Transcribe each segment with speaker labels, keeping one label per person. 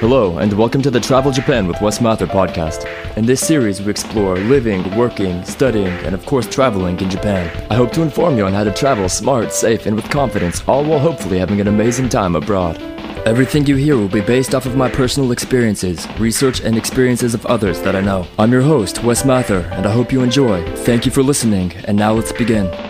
Speaker 1: Hello, and welcome to the Travel Japan with Wes Mather podcast. In this series, we explore living, working, studying, and of course, traveling in Japan. I hope to inform you on how to travel smart, safe, and with confidence, all while hopefully having an amazing time abroad. Everything you hear will be based off of my personal experiences, research, and experiences of others that I know. I'm your host, Wes Mather, and I hope you enjoy. Thank you for listening, and now let's begin.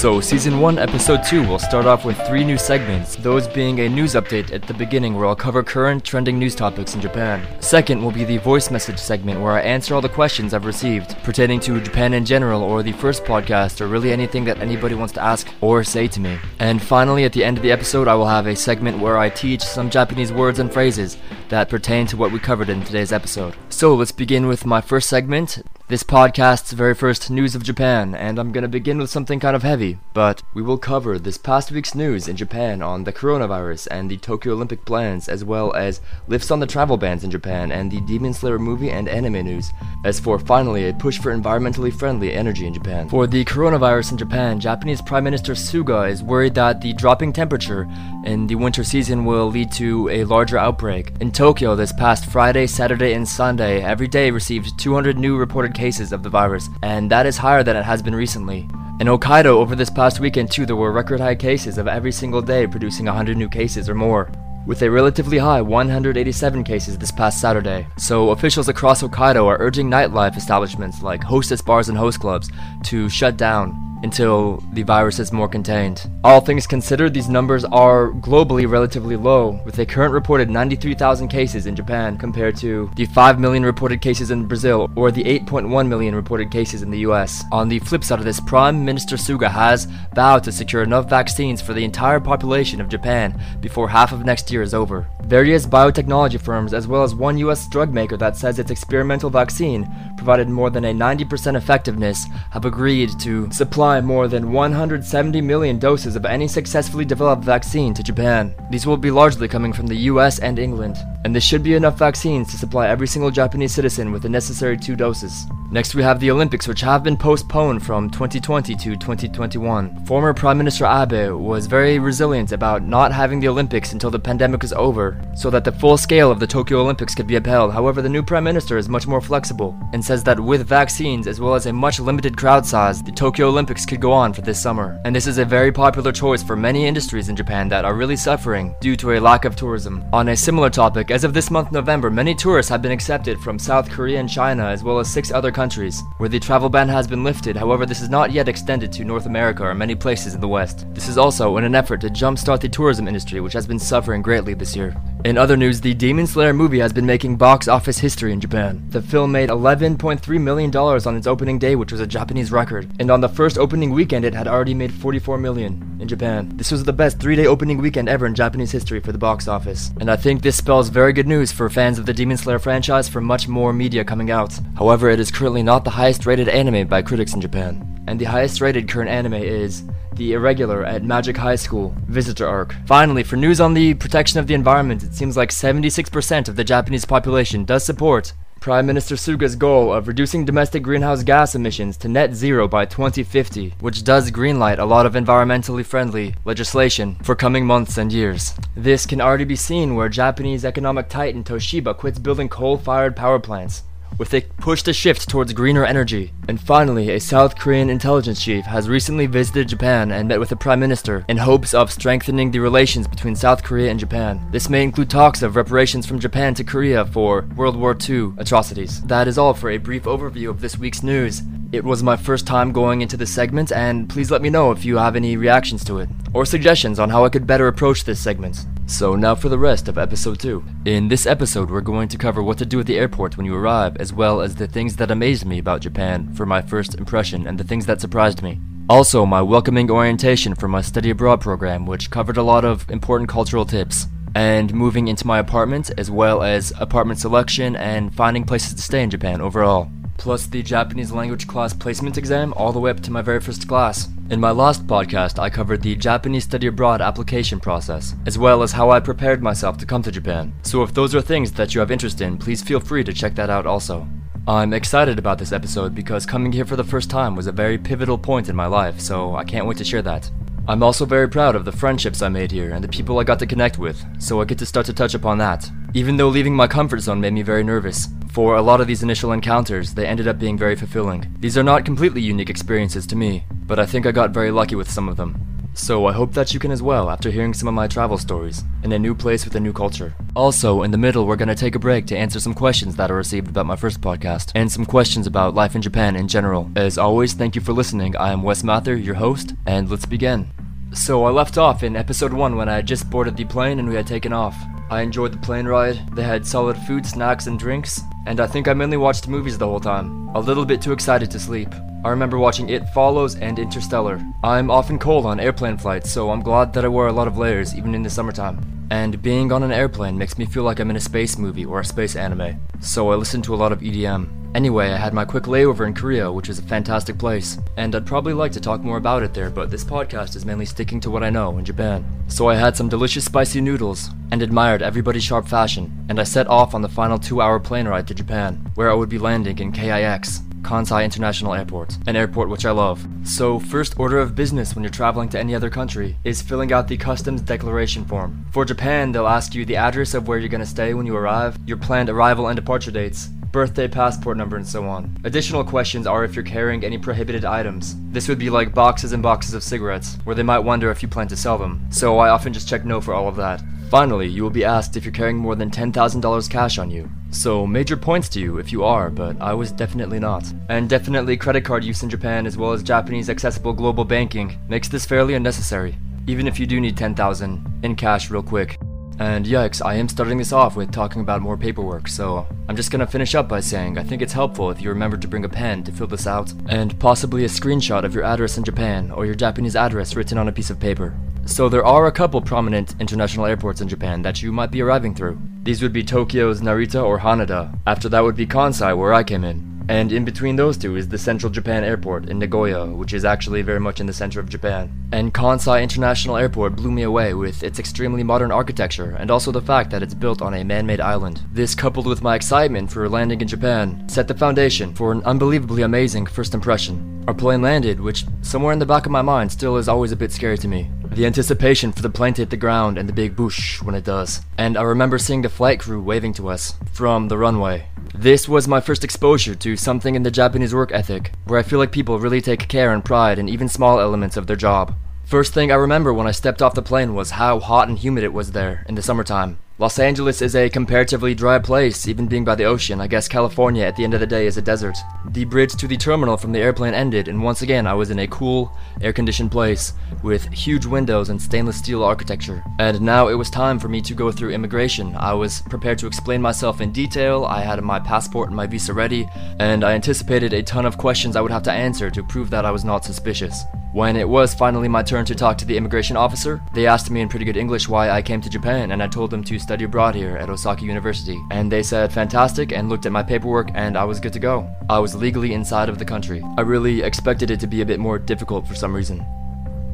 Speaker 1: So, Season 1, Episode 2 will start off with three new segments, those being a news update at the beginning where I'll cover current trending news topics in Japan. Second will be the voice message segment where I answer all the questions I've received pertaining to Japan in general or the first podcast or really anything that anybody wants to ask or say to me. And finally, at the end of the episode, I will have a segment where I teach some Japanese words and phrases that pertain to what we covered in today's episode. So, let's begin with my first segment this podcast's very first news of Japan, and I'm gonna begin with something kind of heavy, but we will cover this past week's news in Japan on the coronavirus and the Tokyo Olympic plans, as well as lifts on the travel bans in Japan and the Demon Slayer movie and anime news. As for finally a push for environmentally friendly energy in Japan. For the coronavirus in Japan, Japanese Prime Minister Suga is worried that the dropping temperature in the winter season will lead to a larger outbreak. In Tokyo this past Friday, Saturday, and Sunday, every day received 200 new reported cases of the virus, and that is higher than it has been recently. In Hokkaido over this past weekend too, there were record high cases of every single day producing 100 new cases or more with a relatively high 187 cases this past Saturday. So, officials across Hokkaido are urging nightlife establishments like hostess bars and host clubs to shut down until the virus is more contained. All things considered, these numbers are globally relatively low, with a current reported 93,000 cases in Japan compared to the 5 million reported cases in Brazil or the 8.1 million reported cases in the US. On the flip side of this, Prime Minister Suga has vowed to secure enough vaccines for the entire population of Japan before half of next year is over. Various biotechnology firms, as well as one US drug maker that says its experimental vaccine provided more than a 90% effectiveness, have agreed to supply supply more than 170 million doses of any successfully developed vaccine to Japan. These will be largely coming from the US and England, and this should be enough vaccines to supply every single Japanese citizen with the necessary two doses. Next, we have the Olympics, which have been postponed from 2020 to 2021. Former Prime Minister Abe was very resilient about not having the Olympics until the pandemic was over, so that the full scale of the Tokyo Olympics could be upheld. However, the new Prime Minister is much more flexible and says that with vaccines as well as a much limited crowd size, the Tokyo Olympics could go on for this summer. And this is a very popular choice for many industries in Japan that are really suffering due to a lack of tourism. On a similar topic, as of this month November, many tourists have been accepted from South Korea and China as well as six other countries where the travel ban has been lifted, however, this is not yet extended to North America or many places in the West. This is also in an effort to jumpstart the tourism industry, which has been suffering greatly this year. In other news, the Demon Slayer movie has been making box office history in Japan. The film made $11.3 million on its opening day, which was a Japanese record, and on the first opening weekend, it had already made 44 million in Japan. This was the best three day opening weekend ever in Japanese history for the box office, and I think this spells very good news for fans of the Demon Slayer franchise for much more media coming out. However, it is currently not the highest rated anime by critics in Japan, and the highest rated current anime is the Irregular at Magic High School, Visitor Arc. Finally, for news on the protection of the environment, it seems like 76% of the Japanese population does support Prime Minister Suga's goal of reducing domestic greenhouse gas emissions to net zero by 2050, which does greenlight a lot of environmentally friendly legislation for coming months and years. This can already be seen where Japanese economic titan Toshiba quits building coal fired power plants with a push to shift towards greener energy. And finally, a South Korean intelligence chief has recently visited Japan and met with the Prime Minister in hopes of strengthening the relations between South Korea and Japan. This may include talks of reparations from Japan to Korea for World War II atrocities. That is all for a brief overview of this week's news. It was my first time going into this segment, and please let me know if you have any reactions to it, or suggestions on how I could better approach this segment. So now for the rest of episode 2. In this episode, we're going to cover what to do at the airport when you arrive, as well as the things that amazed me about Japan for my first impression and the things that surprised me. Also, my welcoming orientation for my study abroad program, which covered a lot of important cultural tips. And moving into my apartment, as well as apartment selection and finding places to stay in Japan overall plus the Japanese language class placement exam all the way up to my very first class. In my last podcast, I covered the Japanese study abroad application process, as well as how I prepared myself to come to Japan. So if those are things that you have interest in, please feel free to check that out also. I'm excited about this episode because coming here for the first time was a very pivotal point in my life, so I can't wait to share that. I'm also very proud of the friendships I made here and the people I got to connect with, so I get to start to touch upon that. Even though leaving my comfort zone made me very nervous, for a lot of these initial encounters, they ended up being very fulfilling. These are not completely unique experiences to me, but I think I got very lucky with some of them. So I hope that you can as well after hearing some of my travel stories in a new place with a new culture. Also, in the middle, we're gonna take a break to answer some questions that I received about my first podcast and some questions about life in Japan in general. As always, thank you for listening. I am Wes Mather, your host, and let's begin. So I left off in episode 1 when I had just boarded the plane and we had taken off. I enjoyed the plane ride, they had solid food, snacks, and drinks, and I think I mainly watched movies the whole time. A little bit too excited to sleep. I remember watching It Follows and Interstellar. I'm often cold on airplane flights, so I'm glad that I wear a lot of layers even in the summertime. And being on an airplane makes me feel like I'm in a space movie or a space anime, so I listen to a lot of EDM. Anyway, I had my quick layover in Korea, which is a fantastic place, and I'd probably like to talk more about it there, but this podcast is mainly sticking to what I know in Japan. So I had some delicious spicy noodles, and admired everybody's sharp fashion, and I set off on the final two hour plane ride to Japan, where I would be landing in KIX, Kansai International Airport, an airport which I love. So, first order of business when you're traveling to any other country is filling out the customs declaration form. For Japan, they'll ask you the address of where you're gonna stay when you arrive, your planned arrival and departure dates, birthday, passport number, and so on. Additional questions are if you're carrying any prohibited items. This would be like boxes and boxes of cigarettes, where they might wonder if you plan to sell them, so I often just check no for all of that. Finally, you will be asked if you're carrying more than $10,000 cash on you. So, major points to you if you are, but I was definitely not. And definitely credit card use in Japan as well as Japanese accessible global banking makes this fairly unnecessary, even if you do need 10,000 in cash real quick. And yikes, I am starting this off with talking about more paperwork, so I'm just gonna finish up by saying I think it's helpful if you remember to bring a pen to fill this out, and possibly a screenshot of your address in Japan or your Japanese address written on a piece of paper. So there are a couple prominent international airports in Japan that you might be arriving through. These would be Tokyo's Narita or Haneda. After that would be Kansai where I came in. And in between those two is the Central Japan Airport in Nagoya, which is actually very much in the center of Japan. And Kansai International Airport blew me away with its extremely modern architecture and also the fact that it's built on a man-made island. This coupled with my excitement for landing in Japan set the foundation for an unbelievably amazing first impression. Our plane landed, which somewhere in the back of my mind still is always a bit scary to me. The anticipation for the plane to hit the ground and the big boosh when it does. And I remember seeing the flight crew waving to us from the runway. This was my first exposure to something in the Japanese work ethic, where I feel like people really take care and pride in even small elements of their job. First thing I remember when I stepped off the plane was how hot and humid it was there in the summertime. Los Angeles is a comparatively dry place, even being by the ocean. I guess California at the end of the day is a desert. The bridge to the terminal from the airplane ended, and once again I was in a cool, air conditioned place with huge windows and stainless steel architecture. And now it was time for me to go through immigration. I was prepared to explain myself in detail, I had my passport and my visa ready, and I anticipated a ton of questions I would have to answer to prove that I was not suspicious. When it was finally my turn to talk to the immigration officer, they asked me in pretty good English why I came to Japan, and I told them to study abroad here at Osaka University. And they said fantastic and looked at my paperwork, and I was good to go. I was legally inside of the country. I really expected it to be a bit more difficult for some reason.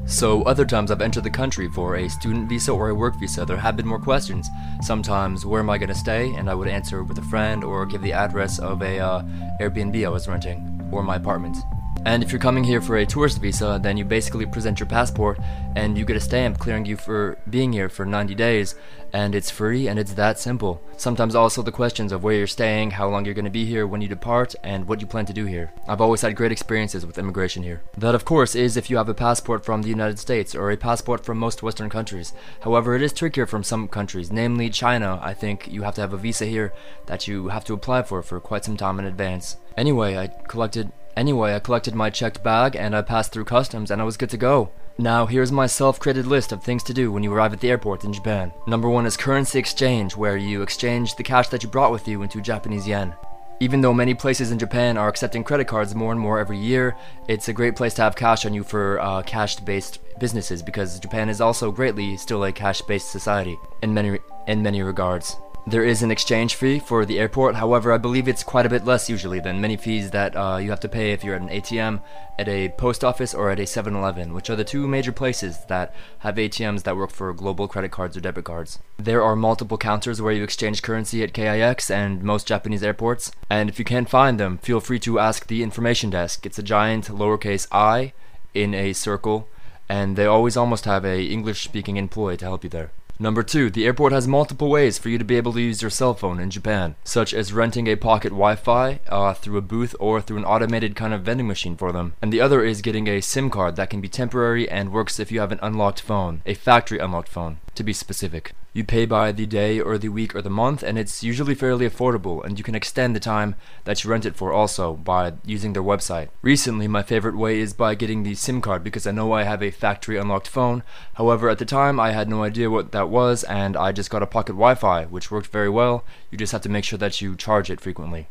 Speaker 1: So, other times I've entered the country for a student visa or a work visa, there have been more questions. Sometimes, where am I going to stay? And I would answer with a friend or give the address of a uh, Airbnb I was renting or my apartment. And if you're coming here for a tourist visa, then you basically present your passport and you get a stamp clearing you for being here for 90 days, and it's free and it's that simple. Sometimes also the questions of where you're staying, how long you're going to be here when you depart, and what you plan to do here. I've always had great experiences with immigration here. That, of course, is if you have a passport from the United States or a passport from most Western countries. However, it is trickier from some countries, namely China. I think you have to have a visa here that you have to apply for for quite some time in advance. Anyway, I collected Anyway, I collected my checked bag and I passed through customs and I was good to go. Now, here's my self-created list of things to do when you arrive at the airport in Japan. Number one is currency exchange, where you exchange the cash that you brought with you into Japanese yen. Even though many places in Japan are accepting credit cards more and more every year, it's a great place to have cash on you for uh, cash-based businesses because Japan is also greatly still a cash-based society in many in many regards. There is an exchange fee for the airport, however, I believe it's quite a bit less usually than many fees that uh, you have to pay if you're at an ATM, at a post office, or at a 7 Eleven, which are the two major places that have ATMs that work for global credit cards or debit cards. There are multiple counters where you exchange currency at KIX and most Japanese airports, and if you can't find them, feel free to ask the information desk. It's a giant lowercase i in a circle and they always almost have a English speaking employee to help you there. Number two, the airport has multiple ways for you to be able to use your cell phone in Japan, such as renting a pocket Wi-Fi uh, through a booth or through an automated kind of vending machine for them. And the other is getting a SIM card that can be temporary and works if you have an unlocked phone, a factory unlocked phone, to be specific. You pay by the day or the week or the month, and it's usually fairly affordable, and you can extend the time that you rent it for also by using their website. Recently, my favorite way is by getting the SIM card because I know I have a factory unlocked phone. However, at the time, I had no idea what that was, and I just got a pocket Wi Fi, which worked very well. You just have to make sure that you charge it frequently.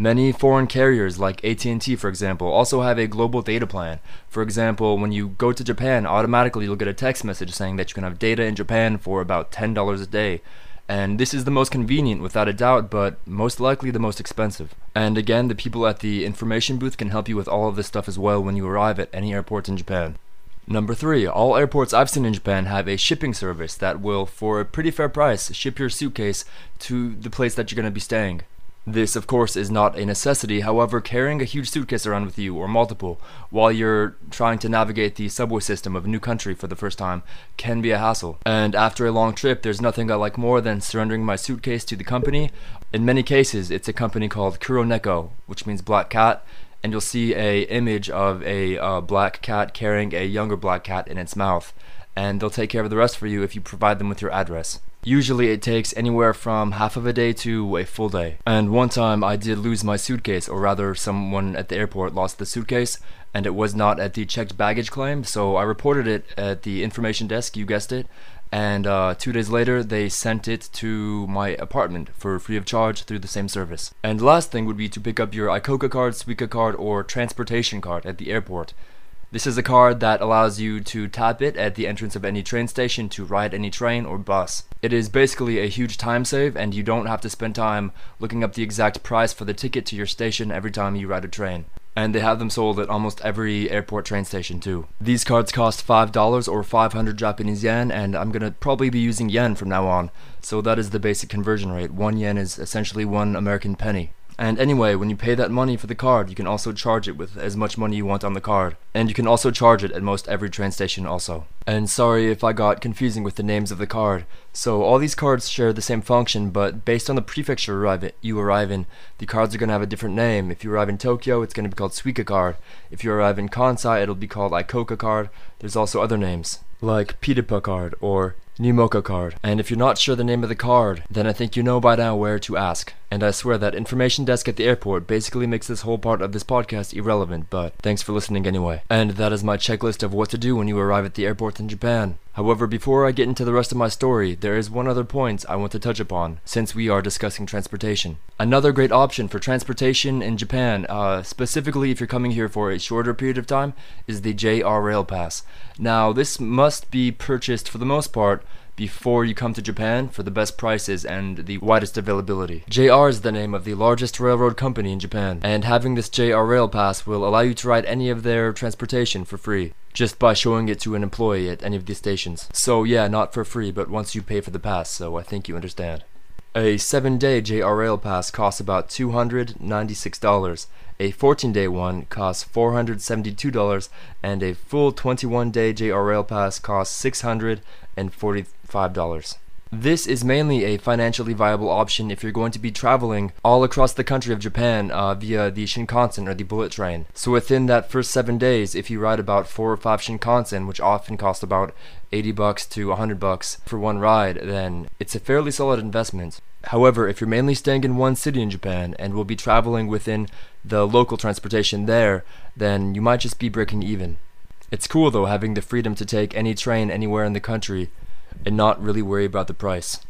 Speaker 1: Many foreign carriers like AT&T for example also have a global data plan. For example, when you go to Japan, automatically you'll get a text message saying that you can have data in Japan for about $10 a day. And this is the most convenient without a doubt, but most likely the most expensive. And again, the people at the information booth can help you with all of this stuff as well when you arrive at any airport in Japan. Number three, all airports I've seen in Japan have a shipping service that will, for a pretty fair price, ship your suitcase to the place that you're going to be staying. This, of course, is not a necessity, however, carrying a huge suitcase around with you, or multiple, while you're trying to navigate the subway system of a new country for the first time can be a hassle. And after a long trip, there's nothing I like more than surrendering my suitcase to the company. In many cases, it's a company called Kuroneko, which means black cat, and you'll see a image of a uh, black cat carrying a younger black cat in its mouth and they'll take care of the rest for you if you provide them with your address. Usually it takes anywhere from half of a day to a full day. And one time I did lose my suitcase, or rather someone at the airport lost the suitcase, and it was not at the checked baggage claim, so I reported it at the information desk, you guessed it, and uh, two days later they sent it to my apartment for free of charge through the same service. And last thing would be to pick up your ICOCA card, Suica card, or transportation card at the airport. This is a card that allows you to tap it at the entrance of any train station to ride any train or bus. It is basically a huge time save and you don't have to spend time looking up the exact price for the ticket to your station every time you ride a train. And they have them sold at almost every airport train station too. These cards cost $5 or 500 Japanese yen and I'm gonna probably be using yen from now on. So that is the basic conversion rate. One yen is essentially one American penny. And anyway, when you pay that money for the card, you can also charge it with as much money you want on the card. And you can also charge it at most every train station also. And sorry if I got confusing with the names of the card. So all these cards share the same function, but based on the prefecture arrive you arrive in, the cards are going to have a different name. If you arrive in Tokyo, it's going to be called Suica card. If you arrive in Kansai, it'll be called ICOCA card. There's also other names, like PiTaPa card or Numoka card. And if you're not sure the name of the card, then I think you know by now where to ask. And I swear that information desk at the airport basically makes this whole part of this podcast irrelevant, but thanks for listening anyway. And that is my checklist of what to do when you arrive at the airport in Japan. However, before I get into the rest of my story, there is one other point I want to touch upon, since we are discussing transportation. Another great option for transportation in Japan, uh, specifically if you're coming here for a shorter period of time, is the JR Rail Pass. Now, this must be purchased for the most part before you come to Japan for the best prices and the widest availability. JR is the name of the largest railroad company in Japan, and having this JR Rail Pass will allow you to ride any of their transportation for free just by showing it to an employee at any of these stations. So yeah, not for free, but once you pay for the pass, so I think you understand. A 7-day JR Rail Pass costs about $296. A 14-day one costs $472 and a full 21-day JR Rail Pass costs $640 $5. This is mainly a financially viable option if you're going to be traveling all across the country of Japan uh, via the Shinkansen or the bullet train. So within that first seven days, if you ride about four or five Shinkansen, which often cost about 80 bucks to 100 bucks for one ride, then it's a fairly solid investment. However, if you're mainly staying in one city in Japan and will be traveling within the local transportation there, then you might just be breaking even. It's cool though having the freedom to take any train anywhere in the country and not really worry about the price.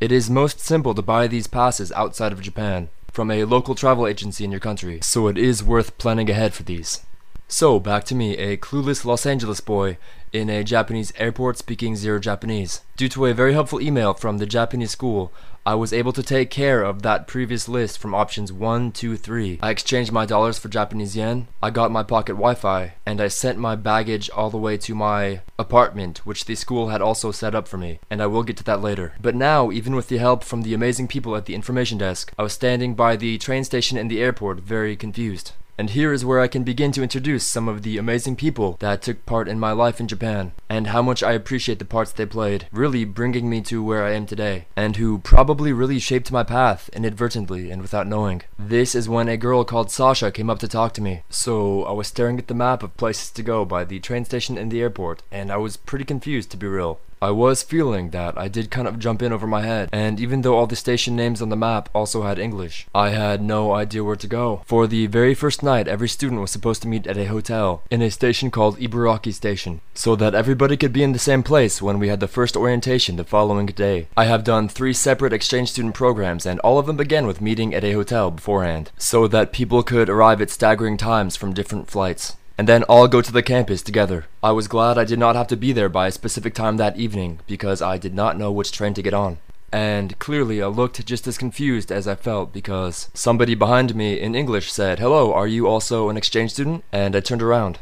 Speaker 1: It is most simple to buy these passes outside of Japan from a local travel agency in your country, so it is worth planning ahead for these. So, back to me, a clueless Los Angeles boy in a Japanese airport speaking zero Japanese. Due to a very helpful email from the Japanese school, I was able to take care of that previous list from options 1, 2, 3. I exchanged my dollars for Japanese yen, I got my pocket Wi-Fi, and I sent my baggage all the way to my apartment, which the school had also set up for me, and I will get to that later. But now, even with the help from the amazing people at the information desk, I was standing by the train station in the airport very confused. And here is where I can begin to introduce some of the amazing people that took part in my life in Japan, and how much I appreciate the parts they played, really bringing me to where I am today, and who probably really shaped my path inadvertently and without knowing. This is when a girl called Sasha came up to talk to me. So I was staring at the map of places to go by the train station and the airport, and I was pretty confused to be real. I was feeling that I did kind of jump in over my head, and even though all the station names on the map also had English, I had no idea where to go. For the very first night, every student was supposed to meet at a hotel in a station called Ibaraki Station, so that everybody could be in the same place when we had the first orientation the following day. I have done three separate exchange student programs, and all of them began with meeting at a hotel beforehand, so that people could arrive at staggering times from different flights and then all go to the campus together. I was glad I did not have to be there by a specific time that evening because I did not know which train to get on. And clearly, I looked just as confused as I felt because somebody behind me in English said, Hello, are you also an exchange student? And I turned around.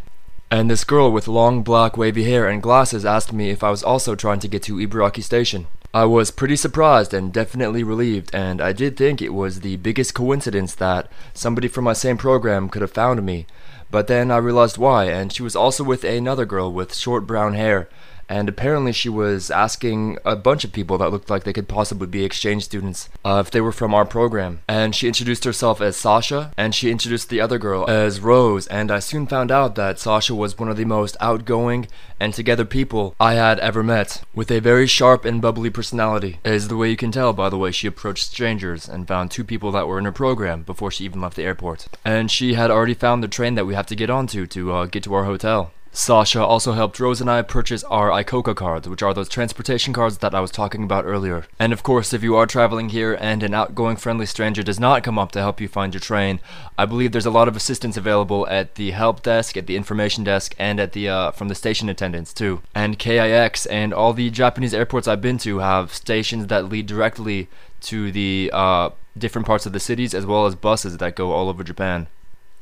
Speaker 1: And this girl with long black wavy hair and glasses asked me if I was also trying to get to Ibaraki Station. I was pretty surprised and definitely relieved, and I did think it was the biggest coincidence that somebody from my same program could have found me, but then I realized why, and she was also with another girl with short brown hair and apparently she was asking a bunch of people that looked like they could possibly be exchange students uh, if they were from our program. And she introduced herself as Sasha, and she introduced the other girl as Rose, and I soon found out that Sasha was one of the most outgoing and together people I had ever met, with a very sharp and bubbly personality, is the way you can tell by the way she approached strangers and found two people that were in her program before she even left the airport. And she had already found the train that we have to get onto to uh, get to our hotel. Sasha also helped Rose and I purchase our ICOCA cards, which are those transportation cards that I was talking about earlier. And of course, if you are traveling here and an outgoing friendly stranger does not come up to help you find your train, I believe there's a lot of assistance available at the help desk, at the information desk, and at the uh, from the station attendants too. And KIX and all the Japanese airports I've been to have stations that lead directly to the uh, different parts of the cities as well as buses that go all over Japan.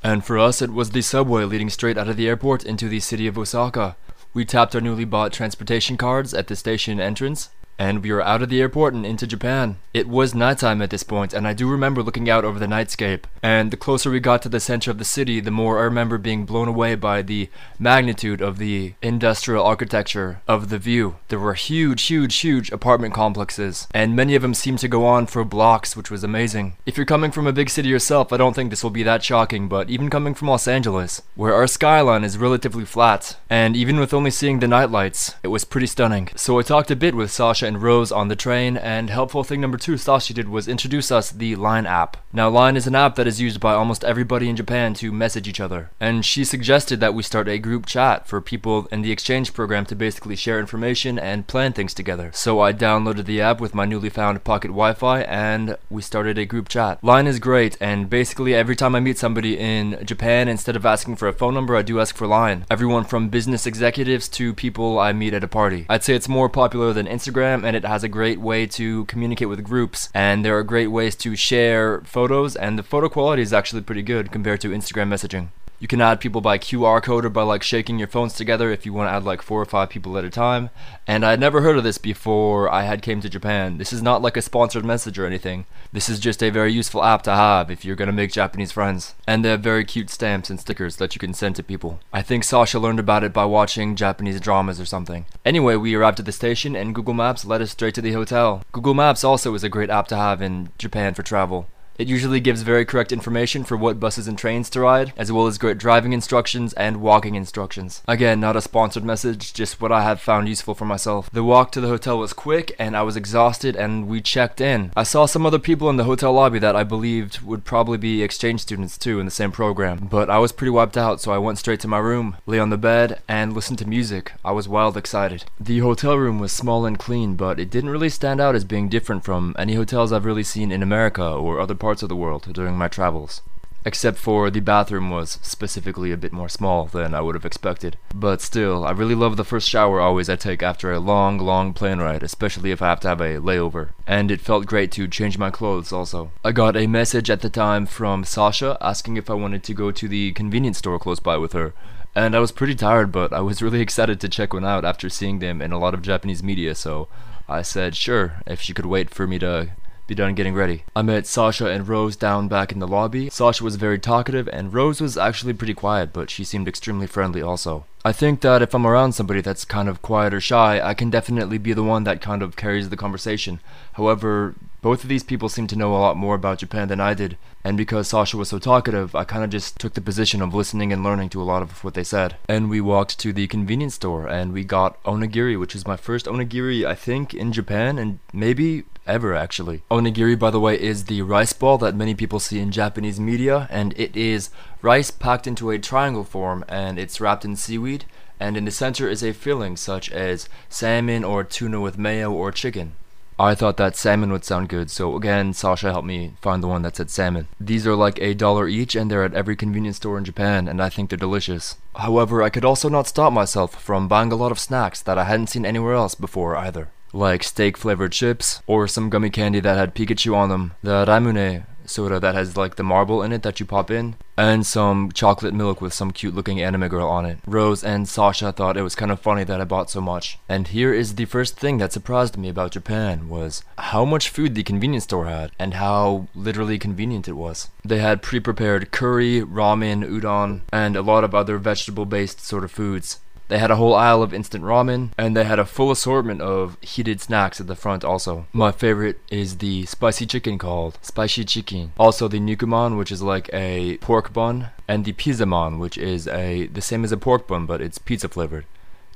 Speaker 1: And for us, it was the subway leading straight out of the airport into the city of Osaka. We tapped our newly bought transportation cards at the station entrance, and we were out of the airport and into Japan. It was nighttime at this point, and I do remember looking out over the nightscape. And the closer we got to the center of the city, the more I remember being blown away by the magnitude of the industrial architecture of the view. There were huge, huge, huge apartment complexes, and many of them seemed to go on for blocks, which was amazing. If you're coming from a big city yourself, I don't think this will be that shocking, but even coming from Los Angeles, where our skyline is relatively flat, and even with only seeing the nightlights, it was pretty stunning. So I talked a bit with Sasha Sasha and Rose on the train, and helpful thing number two Sasha did was introduce us the Line app. Now, Line is an app that is used by almost everybody in Japan to message each other, and she suggested that we start a group chat for people in the exchange program to basically share information and plan things together. So I downloaded the app with my newly found pocket Wi-Fi, and we started a group chat. Line is great, and basically every time I meet somebody in Japan, instead of asking for a phone number, I do ask for Line. Everyone from business executives to people I meet at a party. I'd say it's more popular than Instagram and it has a great way to communicate with groups and there are great ways to share photos and the photo quality is actually pretty good compared to Instagram messaging. You can add people by QR code or by like shaking your phones together if you want to add like four or five people at a time. And I had never heard of this before I had came to Japan. This is not like a sponsored message or anything. This is just a very useful app to have if you're gonna make Japanese friends. And they have very cute stamps and stickers that you can send to people. I think Sasha learned about it by watching Japanese dramas or something. Anyway, we arrived at the station and Google Maps led us straight to the hotel. Google Maps also is a great app to have in Japan for travel. It usually gives very correct information for what buses and trains to ride, as well as great driving instructions and walking instructions. Again, not a sponsored message, just what I have found useful for myself. The walk to the hotel was quick, and I was exhausted, and we checked in. I saw some other people in the hotel lobby that I believed would probably be exchange students too in the same program, but I was pretty wiped out, so I went straight to my room, lay on the bed, and listened to music. I was wild excited. The hotel room was small and clean, but it didn't really stand out as being different from any hotels I've really seen in America or other parts of the world during my travels. Except for the bathroom was specifically a bit more small than I would have expected. But still, I really love the first shower always I take after a long, long plane ride, especially if I have to have a layover. And it felt great to change my clothes also. I got a message at the time from Sasha asking if I wanted to go to the convenience store close by with her. And I was pretty tired, but I was really excited to check one out after seeing them in a lot of Japanese media, so I said sure if she could wait for me to be done getting ready. I met Sasha and Rose down back in the lobby. Sasha was very talkative, and Rose was actually pretty quiet, but she seemed extremely friendly also. I think that if I'm around somebody that's kind of quiet or shy, I can definitely be the one that kind of carries the conversation. However, both of these people seem to know a lot more about Japan than I did, and because Sasha was so talkative, I kind of just took the position of listening and learning to a lot of what they said. And we walked to the convenience store and we got onigiri, which is my first onigiri, I think, in Japan and maybe ever actually. Onigiri, by the way, is the rice ball that many people see in Japanese media, and it is rice packed into a triangle form and it's wrapped in seaweed. And in the center is a filling such as salmon or tuna with mayo or chicken. I thought that salmon would sound good, so again, Sasha helped me find the one that said salmon. These are like a dollar each, and they're at every convenience store in Japan, and I think they're delicious. However, I could also not stop myself from buying a lot of snacks that I hadn't seen anywhere else before either. Like steak flavored chips, or some gummy candy that had Pikachu on them, the Ramune soda that has like the marble in it that you pop in, and some chocolate milk with some cute looking anime girl on it. Rose and Sasha thought it was kind of funny that I bought so much. And here is the first thing that surprised me about Japan was how much food the convenience store had and how literally convenient it was. They had pre-prepared curry, ramen, udon, and a lot of other vegetable based sort of foods. They had a whole aisle of instant ramen, and they had a full assortment of heated snacks at the front also. My favorite is the spicy chicken called Spicy Chicken. Also the Nikuman, which is like a pork bun, and the Pizzaman, which is a the same as a pork bun, but it's pizza flavored.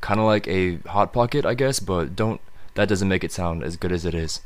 Speaker 1: Kind of like a Hot Pocket, I guess, but don't, that doesn't make it sound as good as it is.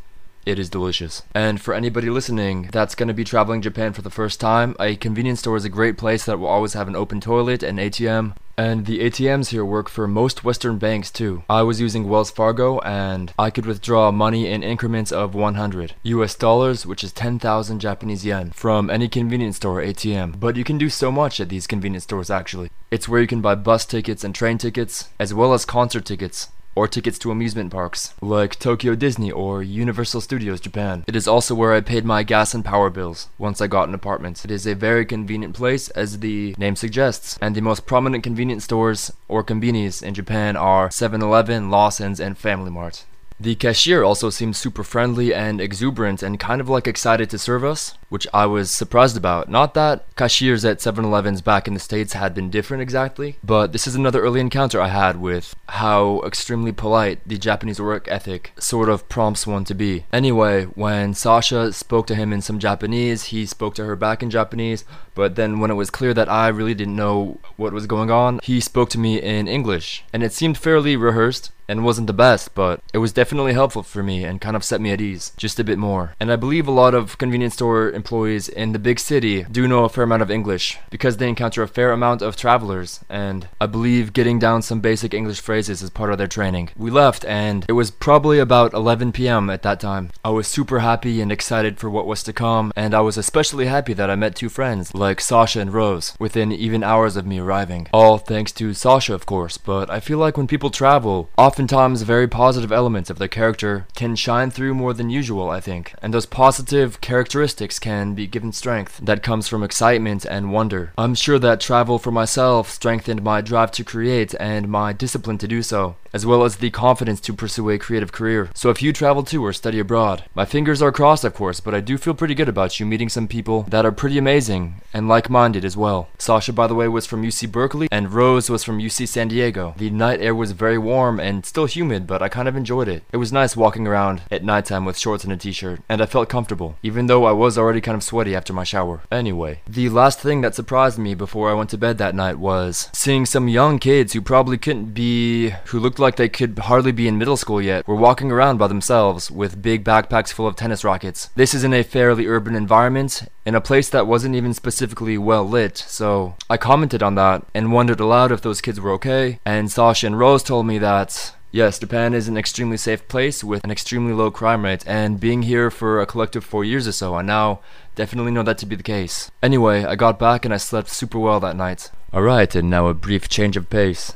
Speaker 1: It is delicious. And for anybody listening that's going to be traveling Japan for the first time, a convenience store is a great place that will always have an open toilet and ATM. And the ATMs here work for most Western banks too. I was using Wells Fargo and I could withdraw money in increments of 100 US dollars, which is 10,000 Japanese yen, from any convenience store ATM. But you can do so much at these convenience stores actually. It's where you can buy bus tickets and train tickets, as well as concert tickets or tickets to amusement parks, like Tokyo Disney or Universal Studios Japan. It is also where I paid my gas and power bills once I got an apartment. It is a very convenient place, as the name suggests, and the most prominent convenience stores or konbinis in Japan are 7-Eleven, Lawson's, and Family Mart. The cashier also seemed super friendly and exuberant and kind of like excited to serve us, which I was surprised about. Not that cashiers at 7 Elevens back in the States had been different exactly, but this is another early encounter I had with how extremely polite the Japanese work ethic sort of prompts one to be. Anyway, when Sasha spoke to him in some Japanese, he spoke to her back in Japanese, but then when it was clear that I really didn't know what was going on, he spoke to me in English, and it seemed fairly rehearsed and wasn't the best, but it was definitely helpful for me and kind of set me at ease just a bit more. And I believe a lot of convenience store employees in the big city do know a fair amount of English because they encounter a fair amount of travelers, and I believe getting down some basic English phrases is part of their training. We left, and it was probably about 11 p.m. at that time. I was super happy and excited for what was to come, and I was especially happy that I met two friends like Sasha and Rose within even hours of me arriving. All thanks to Sasha, of course, but I feel like when people travel, oftentimes very positive elements of their character can shine through more than usual, I think, and those positive characteristics can be given strength that comes from excitement and wonder. I'm sure that travel for myself strengthened my drive to create and my discipline to do so as well as the confidence to pursue a creative career. So if you travel to or study abroad, my fingers are crossed of course, but I do feel pretty good about you meeting some people that are pretty amazing and like-minded as well. Sasha by the way was from UC Berkeley and Rose was from UC San Diego. The night air was very warm and still humid, but I kind of enjoyed it. It was nice walking around at nighttime with shorts and a t-shirt, and I felt comfortable, even though I was already kind of sweaty after my shower. Anyway, the last thing that surprised me before I went to bed that night was seeing some young kids who probably couldn't be, who looked like they could hardly be in middle school yet were walking around by themselves with big backpacks full of tennis rackets. This is in a fairly urban environment, in a place that wasn't even specifically well lit, so I commented on that and wondered aloud if those kids were okay, and Sasha and Rose told me that Yes, Japan is an extremely safe place with an extremely low crime rate, and being here for a collective four years or so, I now definitely know that to be the case. Anyway, I got back and I slept super well that night. Alright, and now a brief change of pace.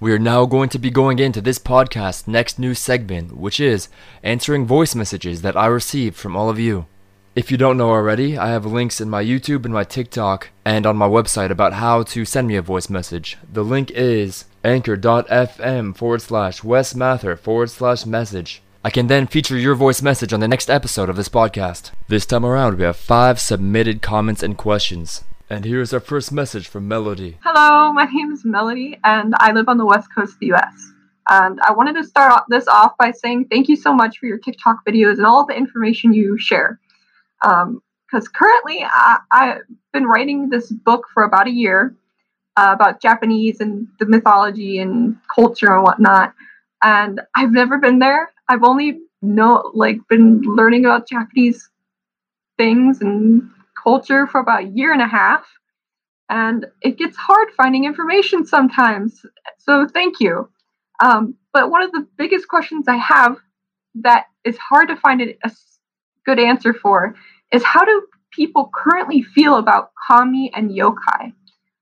Speaker 1: We are now going to be going into this podcast next new segment, which is answering voice messages that I received from all of you. If you don't know already, I have links in my YouTube and my TikTok and on my website about how to send me a voice message. The link is anchor.fm forward slash Wes Mather forward slash message. I can then feature your voice message on the next episode of this podcast. This time around, we have five submitted comments and questions. And here's our first message from Melody.
Speaker 2: Hello, my name is Melody, and I live on the west coast of the US. And I wanted to start this off by saying thank you so much for your TikTok videos and all the information you share. Because um, currently, I, I've been writing this book for about a year uh, about Japanese and the mythology and culture and whatnot. And I've never been there. I've only know like been learning about Japanese things and culture for about a year and a half. And it gets hard finding information sometimes. So thank you. Um, but one of the biggest questions I have that is hard to find a good answer for is how do people currently feel about kami and yokai?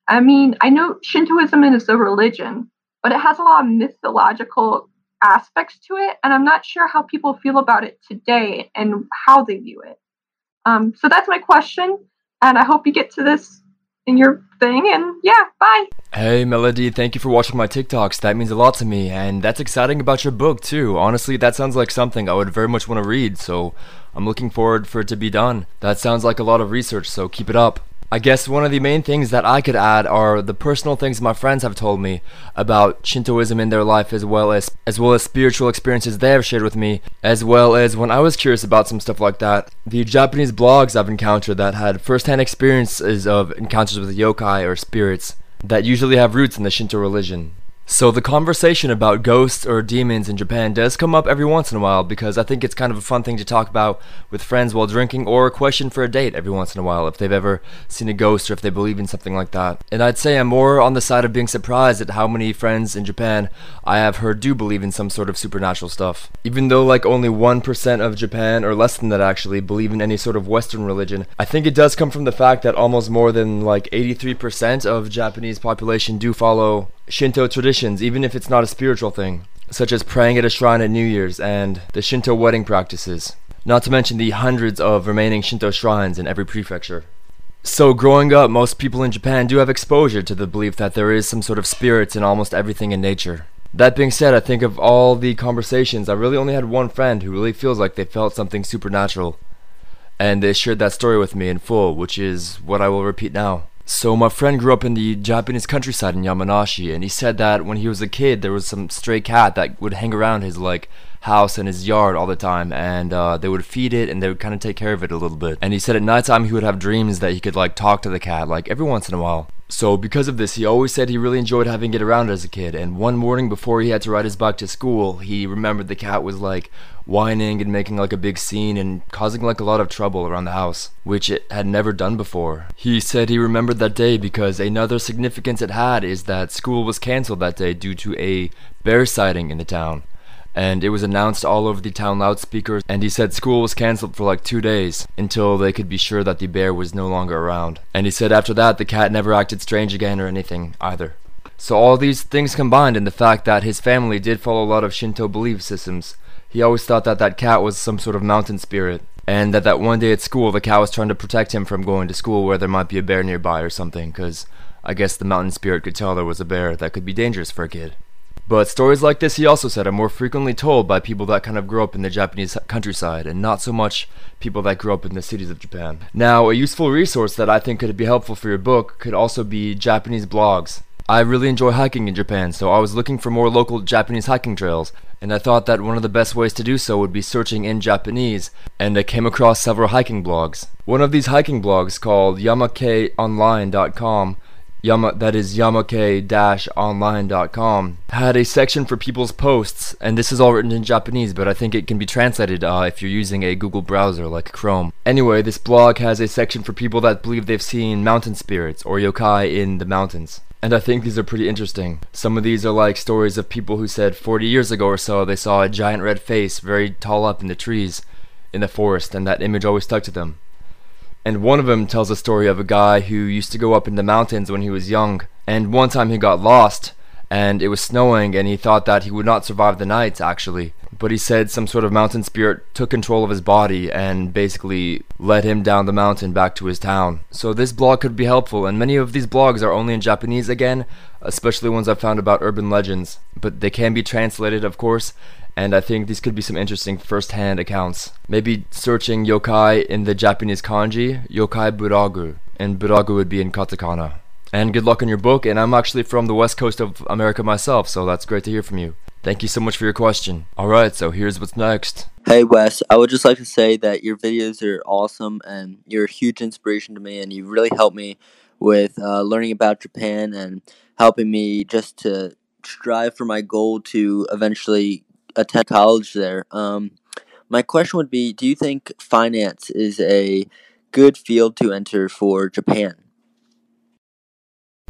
Speaker 2: I mean, I know Shintoism is a religion, but it has a lot of mythological aspects to it, and I'm not sure how people feel about it today and how they view it. Um, so that's my question, and I hope you get to this in your thing. And yeah, bye.
Speaker 1: Hey, Melody, thank you for watching my TikToks. That means a lot to me, and that's exciting about your book, too. Honestly, that sounds like something I would very much want to read, so I'm looking forward for it to be done. That sounds like a lot of research, so keep it up. I guess one of the main things that I could add are the personal things my friends have told me about Shintoism in their life as well as as well as spiritual experiences they have shared with me, as well as when I was curious about some stuff like that. The Japanese blogs I've encountered that had first-hand experiences of encounters with yokai or spirits that usually have roots in the Shinto religion. So the conversation about ghosts or demons in Japan does come up every once in a while because I think it's kind of a fun thing to talk about with friends while drinking or a question for a date every once in a while if they've ever seen a ghost or if they believe in something like that. And I'd say I'm more on the side of being surprised at how many friends in Japan I have heard do believe in some sort of supernatural stuff. Even though like only 1% of Japan or less than that actually believe in any sort of western religion, I think it does come from the fact that almost more than like 83% of Japanese population do follow Shinto traditions, even if it's not a spiritual thing, such as praying at a shrine at New Year's and the Shinto wedding practices, not to mention the hundreds of remaining Shinto shrines in every prefecture. So, growing up, most people in Japan do have exposure to the belief that there is some sort of spirits in almost everything in nature. That being said, I think of all the conversations, I really only had one friend who really feels like they felt something supernatural. And they shared that story with me in full, which is what I will repeat now. So my friend grew up in the Japanese countryside in Yamanashi, and he said that when he was a kid, there was some stray cat that would hang around his like house and his yard all the time, and uh, they would feed it and they would kind of take care of it a little bit. And he said at nighttime he would have dreams that he could like talk to the cat like every once in a while. So because of this, he always said he really enjoyed having it around as a kid. And one morning before he had to ride his bike to school, he remembered the cat was like whining and making like a big scene and causing like a lot of trouble around the house, which it had never done before. He said he remembered that day because another significance it had is that school was cancelled that day due to a bear sighting in the town and it was announced all over the town loudspeakers and he said school was cancelled for like two days until they could be sure that the bear was no longer around. And he said after that the cat never acted strange again or anything either. So all these things combined in the fact that his family did follow a lot of shinto belief systems he always thought that that cat was some sort of mountain spirit and that that one day at school the cat was trying to protect him from going to school where there might be a bear nearby or something because i guess the mountain spirit could tell there was a bear that could be dangerous for a kid but stories like this, he also said, are more frequently told by people that kind of grow up in the Japanese countryside and not so much people that grew up in the cities of Japan. Now, a useful resource that I think could be helpful for your book could also be Japanese blogs. I really enjoy hiking in Japan, so I was looking for more local Japanese hiking trails, and I thought that one of the best ways to do so would be searching in Japanese, and I came across several hiking blogs. One of these hiking blogs called yamakeonline.com Yama, that is yamake-online.com, had a section for people's posts, and this is all written in Japanese, but I think it can be translated uh, if you're using a Google browser like Chrome. Anyway, this blog has a section for people that believe they've seen mountain spirits or yokai in the mountains. And I think these are pretty interesting. Some of these are like stories of people who said 40 years ago or so they saw a giant red face very tall up in the trees in the forest, and that image always stuck to them and one of them tells a story of a guy who used to go up in the mountains when he was young, and one time he got lost, and it was snowing, and he thought that he would not survive the night, actually. But he said some sort of mountain spirit took control of his body and basically led him down the mountain back to his town. So this blog could be helpful, and many of these blogs are only in Japanese again, especially ones I've found about urban legends. But they can be translated, of course, and I think these could be some interesting first-hand accounts. Maybe searching yokai in the Japanese kanji, yokai buragu, and buragu would be in katakana. And good luck on your book, and I'm actually from the west coast of America myself, so that's great to hear from you. Thank you so much for your question. Alright, so here's what's next.
Speaker 3: Hey Wes, I would just like to say that your videos are awesome and you're a huge inspiration to me and you really helped me with uh, learning about Japan and helping me just to strive for my goal to eventually attend college there. Um, my question would be Do you think finance is a good field to enter for Japan?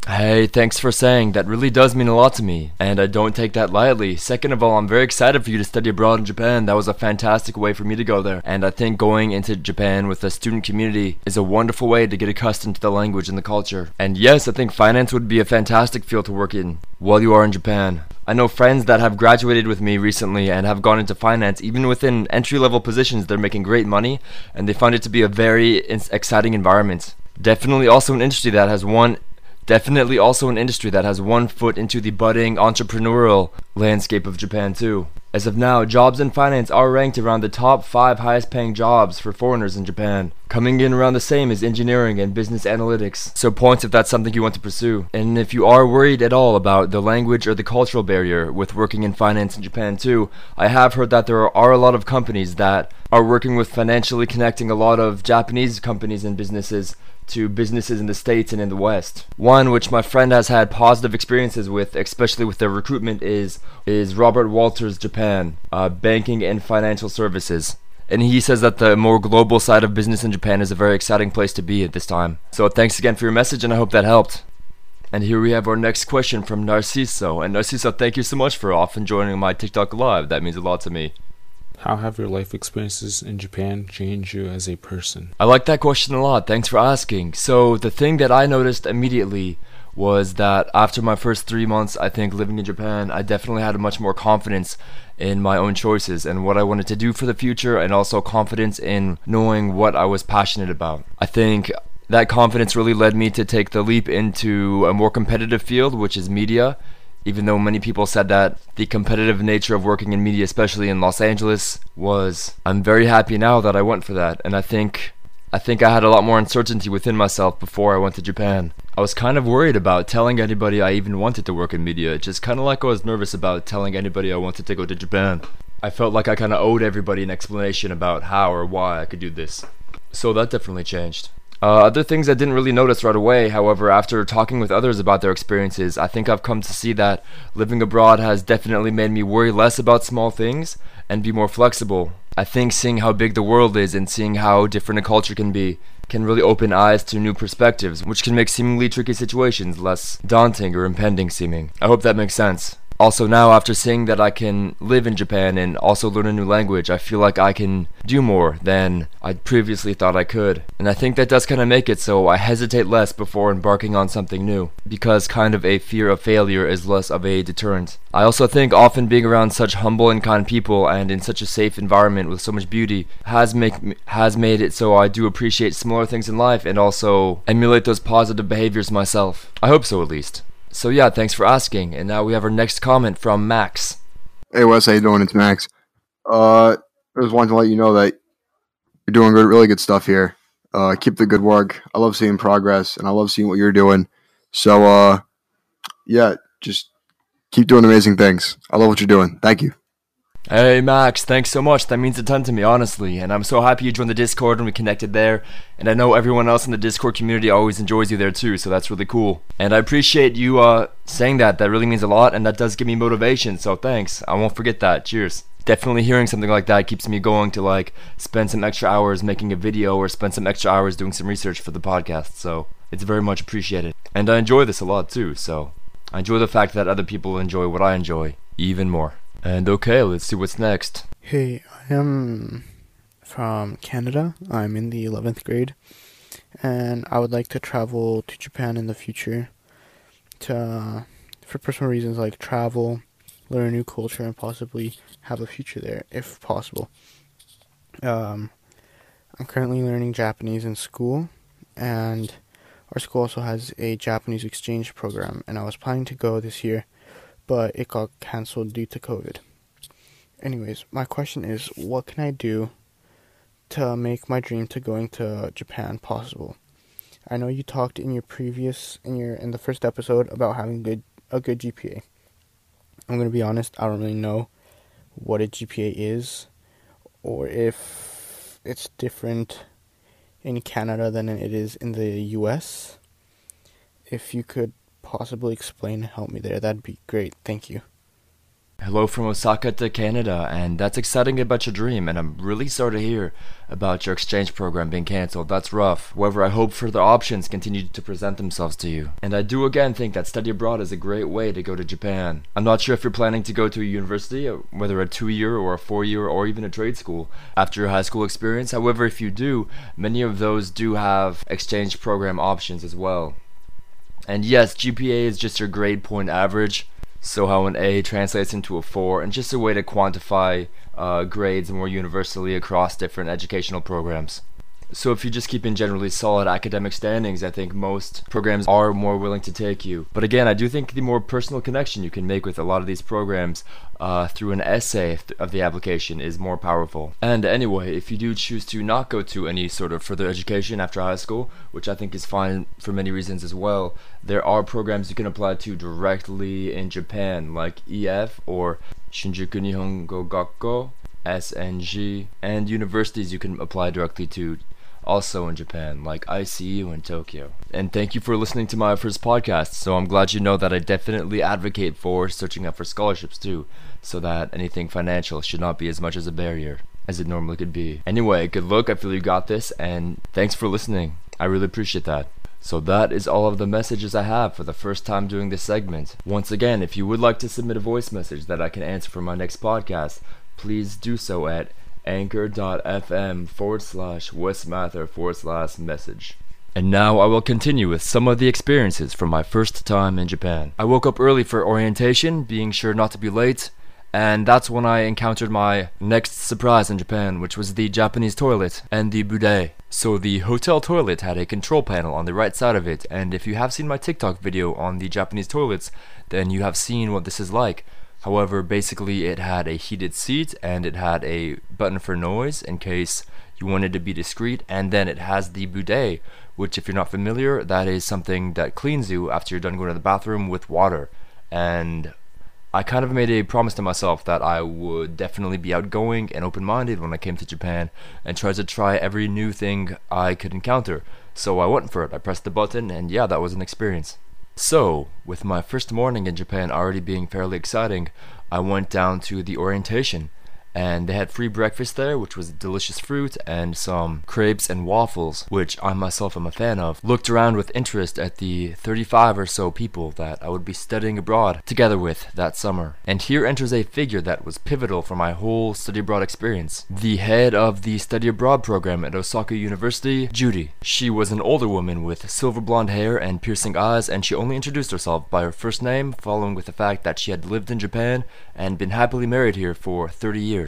Speaker 1: Hey, thanks for saying. That really does mean a lot to me, and I don't take that lightly. Second of all, I'm very excited for you to study abroad in Japan. That was a fantastic way for me to go there, and I think going into Japan with a student community is a wonderful way to get accustomed to the language and the culture. And yes, I think finance would be a fantastic field to work in while you are in Japan. I know friends that have graduated with me recently and have gone into finance, even within entry level positions, they're making great money, and they find it to be a very exciting environment. Definitely also an industry that has one Definitely also an industry that has one foot into the budding entrepreneurial landscape of Japan too. As of now, jobs in finance are ranked around the top 5 highest paying jobs for foreigners in Japan. Coming in around the same as engineering and business analytics. So points if that's something you want to pursue. And if you are worried at all about the language or the cultural barrier with working in finance in Japan too, I have heard that there are a lot of companies that are working with financially connecting a lot of Japanese companies and businesses to businesses in the States and in the West. One which my friend has had positive experiences with, especially with their recruitment, is is Robert Walters Japan, uh, banking and financial services. And he says that the more global side of business in Japan is a very exciting place to be at this time. So thanks again for your message, and I hope that helped. And here we have our next question from Narciso. And Narciso, thank you so much for often joining my TikTok live. That means a lot to me.
Speaker 4: How have your life experiences in Japan changed you as a person?
Speaker 1: I like that question a lot. Thanks for asking. So, the thing that I noticed immediately was that after my first three months, I think living in Japan, I definitely had much more confidence in my own choices and what I wanted to do for the future, and also confidence in knowing what I was passionate about. I think that confidence really led me to take the leap into a more competitive field, which is media even though many people said that the competitive nature of working in media, especially in Los Angeles, was. I'm very happy now that I went for that, and I think I think I had a lot more uncertainty within myself before I went to Japan. I was kind of worried about telling anybody I even wanted to work in media, just kind of like I was nervous about telling anybody I wanted to go to Japan. I felt like I kind of owed everybody an explanation about how or why I could do this. So that definitely changed. Uh, other things I didn't really notice right away, however, after talking with others about their experiences, I think I've come to see that living abroad has definitely made me worry less about small things and be more flexible. I think seeing how big the world is and seeing how different a culture can be can really open eyes to new perspectives, which can make seemingly tricky situations less daunting or impending seeming. I hope that makes sense also now after seeing that I can live in Japan and also learn a new language, I feel like I can do more than I previously thought I could. And I think that does kind of make it so I hesitate less before embarking on something new, because kind of a fear of failure is less of a deterrent. I also think often being around such humble and kind people and in such a safe environment with so much beauty has make has made it so I do appreciate smaller things in life and also emulate those positive behaviors myself. I hope so at least. So yeah, thanks for asking. And now we have our next comment from Max.
Speaker 5: Hey Wes, how you doing? It's Max. Uh, I just wanted to let you know that you're doing good, really good stuff here. Uh, keep the good work. I love seeing progress, and I love seeing what you're doing. So, uh, yeah, just keep doing amazing things. I love what you're doing. Thank you.
Speaker 1: Hey Max, thanks so much. That means a ton to me, honestly. And I'm so happy you joined the Discord and we connected there. And I know everyone else in the Discord community always enjoys you there too, so that's really cool. And I appreciate you uh, saying that. That really means a lot, and that does give me motivation. So thanks. I won't forget that. Cheers. Definitely hearing something like that keeps me going to like spend some extra hours making a video or spend some extra hours doing some research for the podcast. So it's very much appreciated. And I enjoy this a lot too. So I enjoy the fact that other people enjoy what I enjoy even more. And okay, let's see what's next.
Speaker 6: Hey, I am from Canada. I'm in the 11th grade, and I would like to travel to Japan in the future to for personal reasons like travel, learn a new culture, and possibly have a future there if possible. Um, I'm currently learning Japanese in school, and our school also has a Japanese exchange program, and I was planning to go this year, but it got cancelled due to COVID. Anyways, my question is what can I do to make my dream to going to Japan possible? I know you talked in your previous in your in the first episode about having good a good GPA. I'm going to be honest, I don't really know what a GPA is or if it's different in Canada than it is in the US. If you could possibly explain and help me there, that'd be great. Thank you.
Speaker 1: Hello from Osaka to Canada, and that's exciting about your dream, and I'm really sorry to hear about your exchange program being cancelled. That's rough. However, I hope further options continue to present themselves to you. And I do again think that study abroad is a great way to go to Japan. I'm not sure if you're planning to go to a university, uh, whether a two year or a four year or even a trade school, after your high school experience. However, if you do, many of those do have exchange program options as well. And yes, GPA is just your grade point average so how an A translates into a 4, and just a way to quantify uh, grades more universally across different educational programs. So if you just keep in generally solid academic standings, I think most programs are more willing to take you. But again, I do think the more personal connection you can make with a lot of these programs uh, through an essay of the application is more powerful. And anyway, if you do choose to not go to any sort of further education after high school, which I think is fine for many reasons as well, there are programs you can apply to directly in Japan, like EF or Shinjuku Nihongo Gakko, SNG, and universities you can apply directly to also in Japan, like ICU in Tokyo. And thank you for listening to my first podcast. So I'm glad you know that I definitely advocate for searching out for scholarships too, so that anything financial should not be as much as a barrier as it normally could be. Anyway, good luck. I feel you got this, and thanks for listening. I really appreciate that. So that is all of the messages I have for the first time doing this segment. Once again, if you would like to submit a voice message that I can answer for my next podcast, please do so at anchor.fm forward slash wesmather forward slash message. And now I will continue with some of the experiences from my first time in Japan. I woke up early for orientation, being sure not to be late, and that's when I encountered my next surprise in Japan, which was the Japanese toilet and the bidet. So the hotel toilet had a control panel on the right side of it, and if you have seen my TikTok video on the Japanese toilets, then you have seen what this is like. However, basically it had a heated seat and it had a button for noise in case you wanted to be discreet, and then it has the bidet, which if you're not familiar, that is something that cleans you after you're done going to the bathroom with water. And I kind of made a promise to myself that I would definitely be outgoing and open minded when I came to Japan and try to try every new thing I could encounter. So I went for it. I pressed the button, and yeah, that was an experience. So, with my first morning in Japan already being fairly exciting, I went down to the orientation and they had free breakfast there, which was delicious fruit and some crepes and waffles, which I myself am a fan of. Looked around with interest at the 35 or so people that I would be studying abroad together with that summer. And here enters a figure that was pivotal for my whole study abroad experience. The head of the study abroad program at Osaka University, Judy. She was an older woman with silver blonde hair and piercing eyes, and she only introduced herself by her first name, following with the fact that she had lived in Japan and been happily married here for 30 years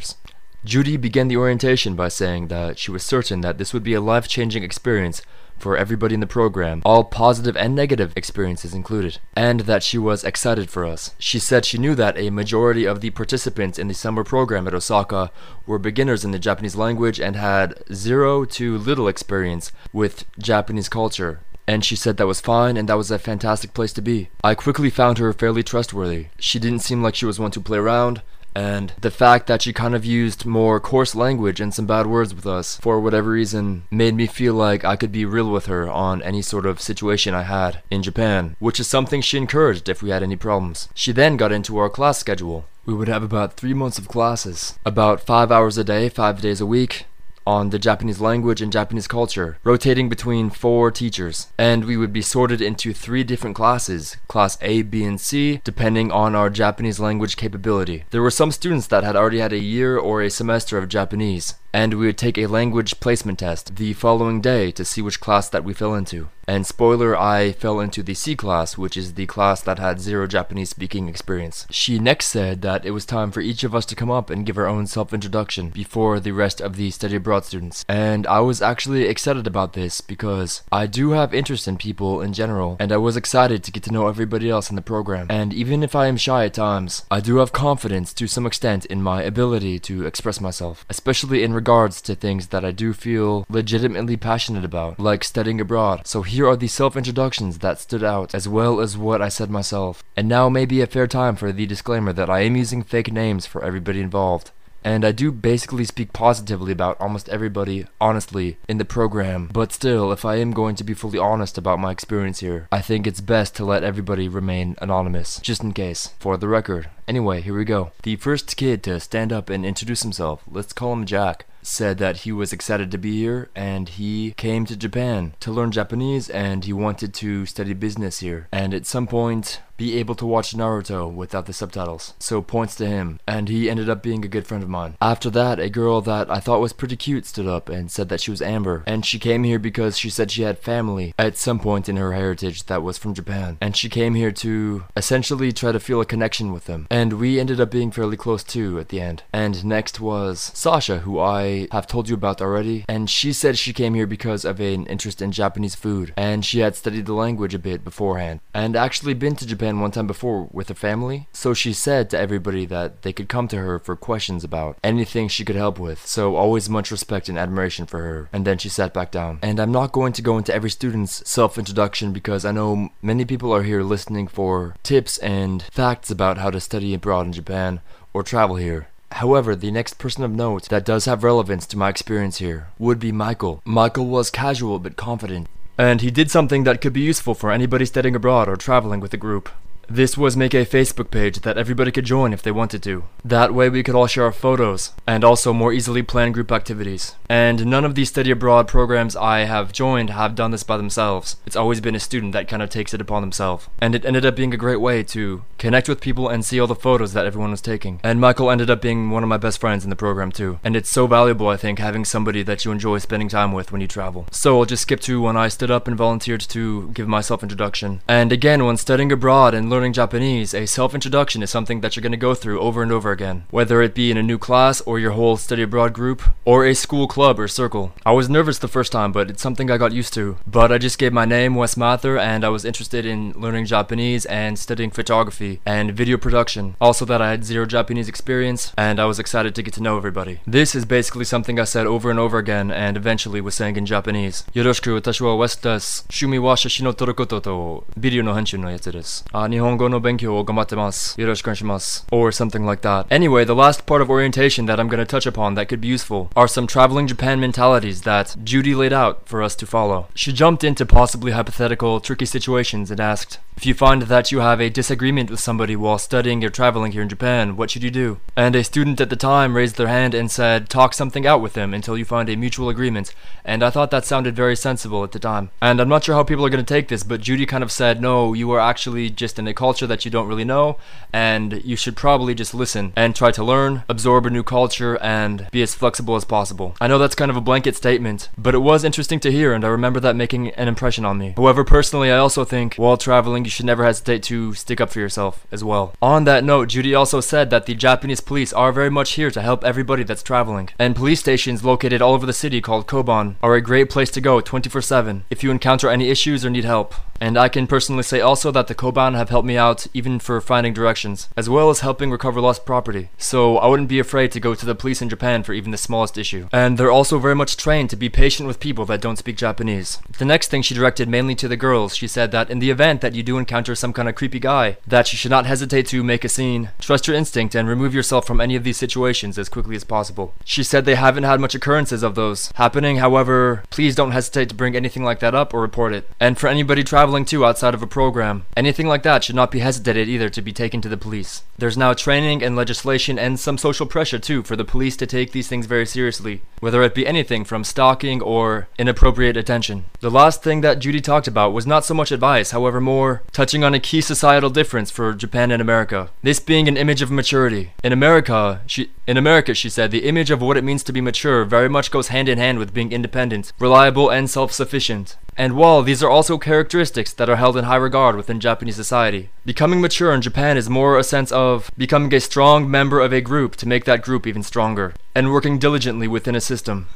Speaker 1: Judy began the orientation by saying that she was certain that this would be a life changing experience for everybody in the program, all positive and negative experiences included, and that she was excited for us. She said she knew that a majority of the participants in the summer program at Osaka were beginners in the Japanese language and had zero to little experience with Japanese culture. And she said that was fine and that was a fantastic place to be. I quickly found her fairly trustworthy. She didn't seem like she was one to play around, and the fact that she kind of used more coarse language and some bad words with us for whatever reason made me feel like I could be real with her on any sort of situation I had in Japan, which is something she encouraged if we had any problems. She then got into our class schedule. We would have about three months of classes, about five hours a day, five days a week, on the Japanese language and Japanese culture, rotating between four teachers. And we would be sorted into three different classes class A, B, and C, depending on our Japanese language capability. There were some students that had already had a year or a semester of Japanese, and we would take a language placement test the following day to see which class that we fell into. And spoiler, I fell into the C class, which is the class that had zero Japanese speaking experience. She next said that it was time for each of us to come up and give our own self introduction before the rest of the study abroad students. And I was actually excited about this because I do have interest in people in general, and I was excited to get to know everybody else in the program. And even if I am shy at times, I do have confidence to some extent in my ability to express myself, especially in regards to things that I do feel legitimately passionate about, like studying abroad. So here are the self introductions that stood out, as well as what I said myself. And now may be a fair time for the disclaimer that I am using fake names for everybody involved. And I do basically speak positively about almost everybody, honestly, in the program. But still, if I am going to be fully honest about my experience here, I think it's best to let everybody remain anonymous, just in case, for the record. Anyway, here we go. The first kid to stand up and introduce himself, let's call him Jack said that he was excited to be here and he came to Japan to learn Japanese and he wanted to study business here. And at some point, be able to watch Naruto without the subtitles. So points to him, and he ended up being a good friend of mine. After that, a girl that I thought was pretty cute stood up and said that she was Amber, and she came here because she said she had family at some point in her heritage that was from Japan, and she came here to essentially try to feel a connection with them. And we ended up being fairly close too at the end. And next was Sasha, who I have told you about already, and she said she came here because of an interest in Japanese food, and she had studied the language a bit beforehand, and actually been to Japan one time before with her family. So she said to everybody that they could come to her for questions about anything she could help with. So always much respect and admiration for her. And then she sat back down. And I'm not going to go into every student's self introduction because I know many people are here listening for tips and facts about how to study abroad in Japan or travel here. However, the next person of note that does have relevance to my experience here would be Michael. Michael was casual but confident, and he did something that could be useful for anybody studying abroad or traveling with a group. This was make a Facebook page that everybody could join if they wanted to. That way we could all share our photos, and also more easily plan group activities. And none of these study abroad programs I have joined have done this by themselves. It's always been a student that kind of takes it upon themselves. And it ended up being a great way to connect with people and see all the photos that everyone was taking. And Michael ended up being one of my best friends in the program too. And it's so valuable, I think, having somebody that you enjoy spending time with when you travel. So I'll just skip to when I stood up and volunteered to give my self introduction. And again, when studying abroad and learning Japanese, a self introduction is something that you're going to go through over and over again, whether it be in a new class or your whole study abroad group or a school club or circle. I was nervous the first time, but it's something I got used to. But I just gave my name, Wes Mather, and I was interested in learning Japanese and studying photography and video production. Also, that I had zero Japanese experience, and I was excited to get to know everybody. This is basically something I said over and over again, and eventually was saying in Japanese. よろしく、私は Wes です。趣味は写真を撮ることと、ビデオの編集のやつです。あ、日本 Nihongo no Benkyo wo. Yoroshiku. Or something like that. Anyway, the last part of orientation that I'm going to touch upon that could be useful are some traveling Japan mentalities that Judy laid out for us to follow. She jumped into possibly hypothetical, tricky situations and asked, if you find that you have a disagreement with somebody while studying or traveling here in Japan, what should you do? And a student at the time raised their hand and said, talk something out with them until you find a mutual agreement. And I thought that sounded very sensible at the time. And I'm not sure how people are going to take this, but Judy kind of said, no, you are actually just an culture that you don't really know, and you should probably just listen and try to learn, absorb a new culture, and be as flexible as possible. I know that's kind of a blanket statement, but it was interesting to hear, and I remember that making an impression on me. However, personally, I also think while traveling, you should never hesitate to stick up for yourself as well. On that note, Judy also said that the Japanese police are very much here to help everybody that's traveling, and police stations located all over the city called Koban are a great place to go 24 7 if you encounter any issues or need help. And I can personally say also that the Koban have helped me out even for finding directions, as well as helping recover lost property. So I wouldn't be afraid to go to the police in Japan for even the smallest issue. And they're also very much trained to be patient with people that don't speak Japanese. The next thing she directed mainly to the girls, she said that in the event that you do encounter some kind of creepy guy, that you should not hesitate to make a scene, trust your instinct, and remove yourself from any of these situations as quickly as possible. She said they haven't had much occurrences of those happening, however, please don't hesitate to bring anything like that up or report it. And for anybody traveling too outside of a program, anything like that should not be hesitated either to be taken to the police. There's now training and legislation and some social pressure too for the police to take these things very seriously, whether it be anything from stalking or inappropriate attention. The last thing that Judy talked about was not so much advice, however, more touching on a key societal difference for Japan and America. This being an image of maturity. In America, she in America, she said, the image of what it means to be mature very much goes hand in hand with being independent, reliable, and self-sufficient. And while these are also characteristics that are held in high regard within Japanese society, becoming mature in Japan is more a sense of becoming a strong member of a group to make that group even stronger, and working diligently within a system.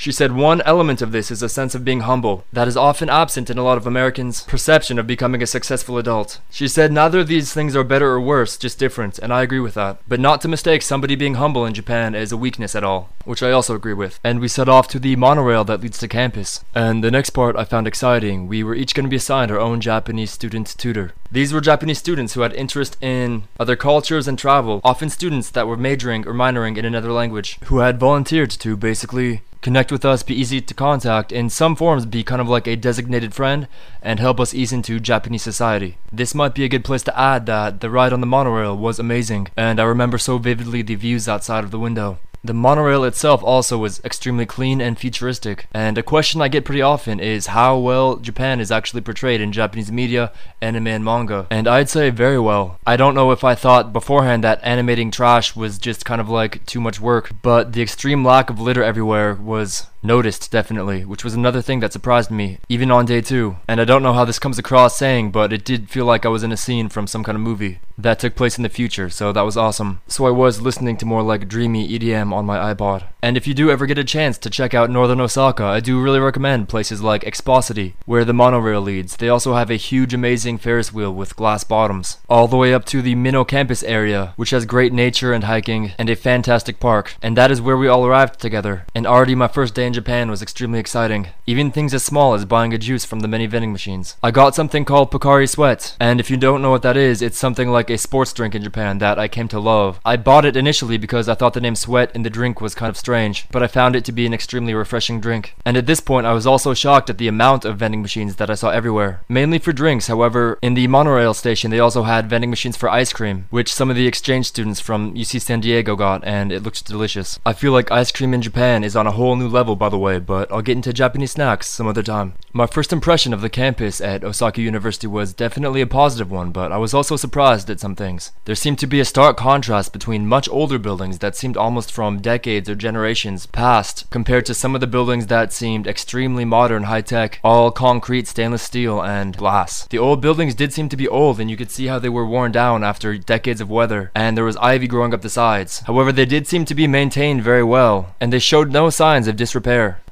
Speaker 1: She said one element of this is a sense of being humble, that is often absent in a lot of Americans' perception of becoming a successful adult. She said neither of these things are better or worse, just different, and I agree with that. But not to mistake somebody being humble in Japan as a weakness at all, which I also agree with. And we set off to the monorail that leads to campus. And the next part I found exciting. We were each going to be assigned our own Japanese student tutor. These were Japanese students who had interest in other cultures and travel, often students that were majoring or minoring in another language, who had volunteered to basically connect with us, be easy to contact, in some forms be kind of like a designated friend, and help us ease into Japanese society. This might be a good place to add that the ride on the monorail was amazing, and I remember so vividly the views outside of the window. The monorail itself also was extremely clean and futuristic, and a question I get pretty often is how well Japan is actually portrayed in Japanese media, anime, and manga. And I'd say very well. I don't know if I thought beforehand that animating trash was just kind of like too much work, but the extreme lack of litter everywhere was noticed definitely, which was another thing that surprised me, even on day two. And I don't know how this comes across saying, but it did feel like I was in a scene from some kind of movie that took place in the future, so that was awesome. So I was listening to more like dreamy EDM on my iPod. And if you do ever get a chance to check out northern Osaka, I do really recommend places like Expocity, where the monorail leads. They also have a huge amazing Ferris wheel with glass bottoms, all the way up to the Minoh campus area, which has great nature and hiking, and a fantastic park. And that is where we all arrived together. And already my first day in Japan was extremely exciting. Even things as small as buying a juice from the many vending machines. I got something called Pocari Sweat, and if you don't know what that is, it's something like a sports drink in Japan that I came to love. I bought it initially because I thought the name Sweat in the drink was kind of strange, but I found it to be an extremely refreshing drink. And at this point, I was also shocked at the amount of vending machines that I saw everywhere. Mainly for drinks, however, in the monorail station, they also had vending machines for ice cream, which some of the exchange students from UC San Diego got, and it looked delicious. I feel like ice cream in Japan is on a whole new level by the way, but I'll get into Japanese snacks some other time. My first impression of the campus at Osaka University was definitely a positive one, but I was also surprised at some things. There seemed to be a stark contrast between much older buildings that seemed almost from decades or generations past, compared to some of the buildings that seemed extremely modern, high tech, all concrete, stainless steel, and glass. The old buildings did seem to be old, and you could see how they were worn down after decades of weather, and there was ivy growing up the sides. However, they did seem to be maintained very well, and they showed no signs of disrepair.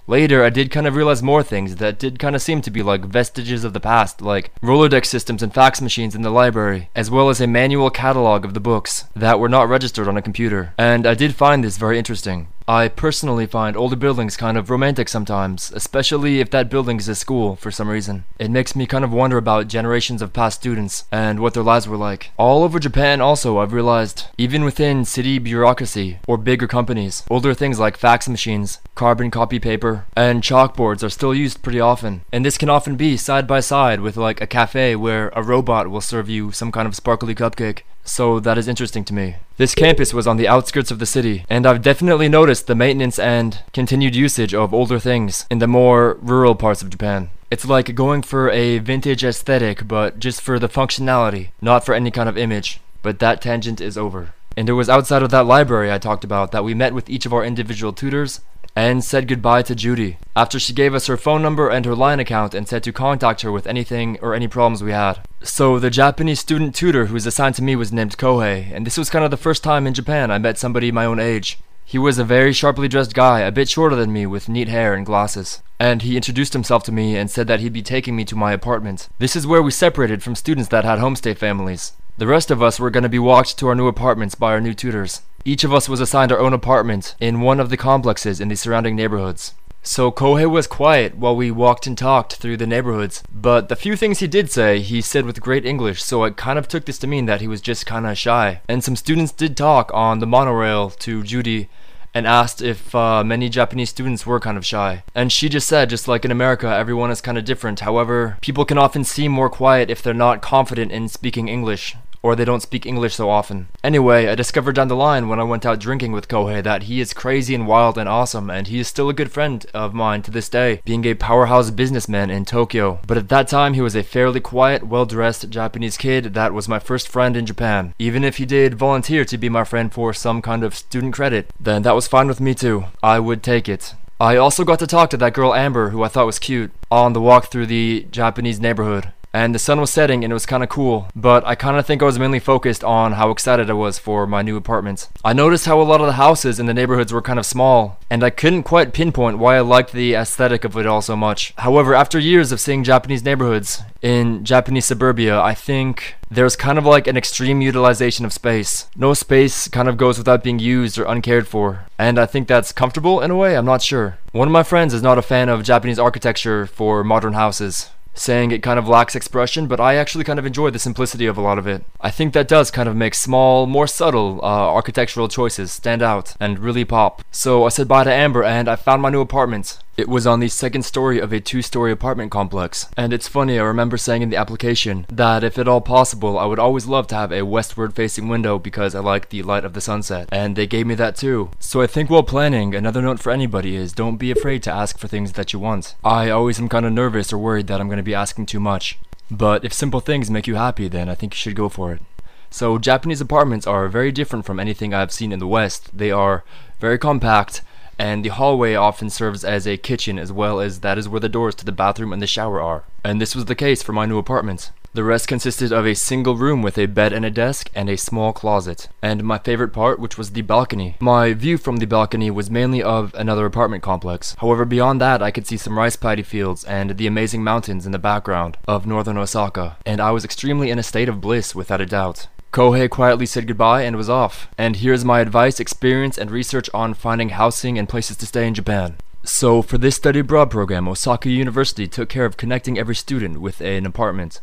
Speaker 1: Later, I did kind of realize more things that did kind of seem to be like vestiges of the past, like Rolodex systems and fax machines in the library, as well as a manual catalog of the books that were not registered on a computer. And I did find this very interesting. I personally find older buildings kind of romantic sometimes, especially if that building is a school for some reason. It makes me kind of wonder about generations of past students and what their lives were like. All over Japan also I've realized, even within city bureaucracy or bigger companies, older things like fax machines, carbon copy paper, and chalkboards are still used pretty often. And this can often be side by side with like a cafe where a robot will serve you some kind of sparkly cupcake so that is interesting to me. This campus was on the outskirts of the city, and I've definitely noticed the maintenance and continued usage of older things in the more rural parts of Japan. It's like going for a vintage aesthetic, but just for the functionality, not for any kind of image. But that tangent is over. And it was outside of that library I talked about that we met with each of our individual tutors and said goodbye to Judy after she gave us her phone number and her line account and said to contact her with anything or any problems we had. So the Japanese student tutor who was assigned to me was named Kohei, and this was kind of the first time in Japan I met somebody my own age. He was a very sharply dressed guy, a bit shorter than me, with neat hair and glasses. And he introduced himself to me and said that he'd be taking me to my apartment. This is where we separated from students that had homestay families. The rest of us were going to be walked to our new apartments by our new tutors. Each of us was assigned our own apartment in one of the complexes in the surrounding neighborhoods. So Kohei was quiet while we walked and talked through the neighborhoods, but the few things he did say, he said with great English, so I kind of took this to mean that he was just kinda shy. And some students did talk on the monorail to Judy and asked if uh, many Japanese students were kind of shy. And she just said, just like in America, everyone is kind of different. However, people can often seem more quiet if they're not confident in speaking English or they don't speak English so often. Anyway, I discovered down the line when I went out drinking with Kohei that he is crazy and wild and awesome, and he is still a good friend of mine to this day, being a powerhouse businessman in Tokyo. But at that time, he was a fairly quiet, well dressed Japanese kid that was my first friend in Japan. Even if he did volunteer to be my friend for some kind of student credit, then that was fine with me too. I would take it. I also got to talk to that girl Amber, who I thought was cute, on the walk through the Japanese neighborhood and the sun was setting and it was kind of cool, but I kind of think I was mainly focused on how excited I was for my new apartment. I noticed how a lot of the houses in the neighborhoods were kind of small, and I couldn't quite pinpoint why I liked the aesthetic of it all so much. However, after years of seeing Japanese neighborhoods in Japanese suburbia, I think there's kind of like an extreme utilization of space. No space kind of goes without being used or uncared for. And I think that's comfortable in a way, I'm not sure. One of my friends is not a fan of Japanese architecture for modern houses saying it kind of lacks expression, but I actually kind of enjoy the simplicity of a lot of it. I think that does kind of make small, more subtle uh, architectural choices stand out and really pop. So I said bye to Amber and I found my new apartment. It was on the second story of a two story apartment complex. And it's funny, I remember saying in the application that if at all possible, I would always love to have a westward facing window because I like the light of the sunset. And they gave me that too. So I think while planning, another note for anybody is don't be afraid to ask for things that you want. I always am kind of nervous or worried that I'm going to be asking too much. But if simple things make you happy, then I think you should go for it. So Japanese apartments are very different from anything I've seen in the West. They are very compact and the hallway often serves as a kitchen as well as that is where the doors to the bathroom and the shower are. And this was the case for my new apartment. The rest consisted of a single room with a bed and a desk and a small closet. And my favorite part, which was the balcony. My view from the balcony was mainly of another apartment complex. However, beyond that, I could see some rice paddy fields and the amazing mountains in the background of northern Osaka. And I was extremely in a state of bliss, without a doubt. Kohei quietly said goodbye and was off. And here's my advice, experience, and research on finding housing and places to stay in Japan. So, for this study abroad program, Osaka University took care of connecting every student with an apartment.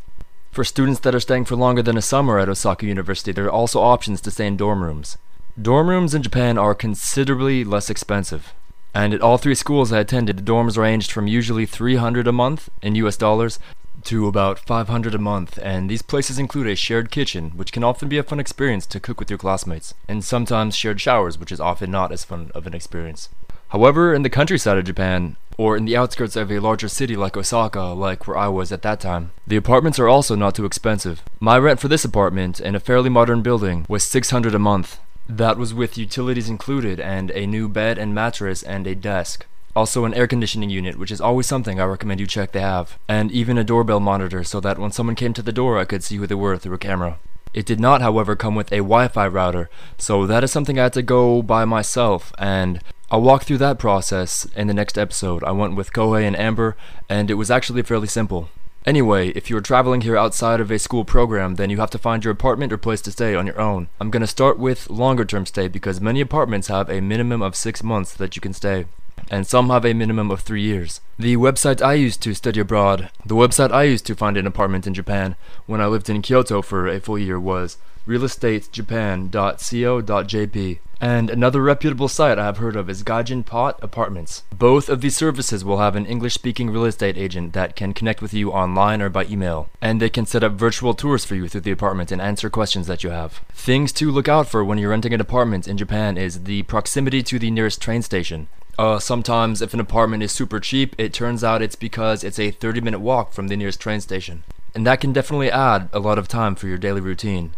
Speaker 1: For students that are staying for longer than a summer at Osaka University, there are also options to stay in dorm rooms. Dorm rooms in Japan are considerably less expensive. And at all three schools I attended, the dorms ranged from usually 300 a month in US dollars to about 500 a month, and these places include a shared kitchen, which can often be a fun experience to cook with your classmates, and sometimes shared showers, which is often not as fun of an experience. However, in the countryside of Japan, or in the outskirts of a larger city like Osaka, like where I was at that time, the apartments are also not too expensive. My rent for this apartment, in a fairly modern building, was 600 a month. That was with utilities included, and a new bed and mattress and a desk. Also an air conditioning unit, which is always something I recommend you check they have. And even a doorbell monitor so that when someone came to the door I could see who they were through a camera. It did not, however, come with a Wi-Fi router, so that is something I had to go by myself, and I'll walk through that process in the next episode. I went with Kohei and Amber, and it was actually fairly simple. Anyway, if you're traveling here outside of a school program, then you have to find your apartment or place to stay on your own. I'm gonna start with longer term stay because many apartments have a minimum of 6 months that you can stay and some have a minimum of three years. The website I used to study abroad, the website I used to find an apartment in Japan when I lived in Kyoto for a full year was realestatejapan.co.jp. And another reputable site I have heard of is Gaijin Pot Apartments. Both of these services will have an English speaking real estate agent that can connect with you online or by email. And they can set up virtual tours for you through the apartment and answer questions that you have. Things to look out for when you're renting an apartment in Japan is the proximity to the nearest train station. Uh, sometimes, if an apartment is super cheap, it turns out it's because it's a 30 minute walk from the nearest train station. And that can definitely add a lot of time for your daily routine,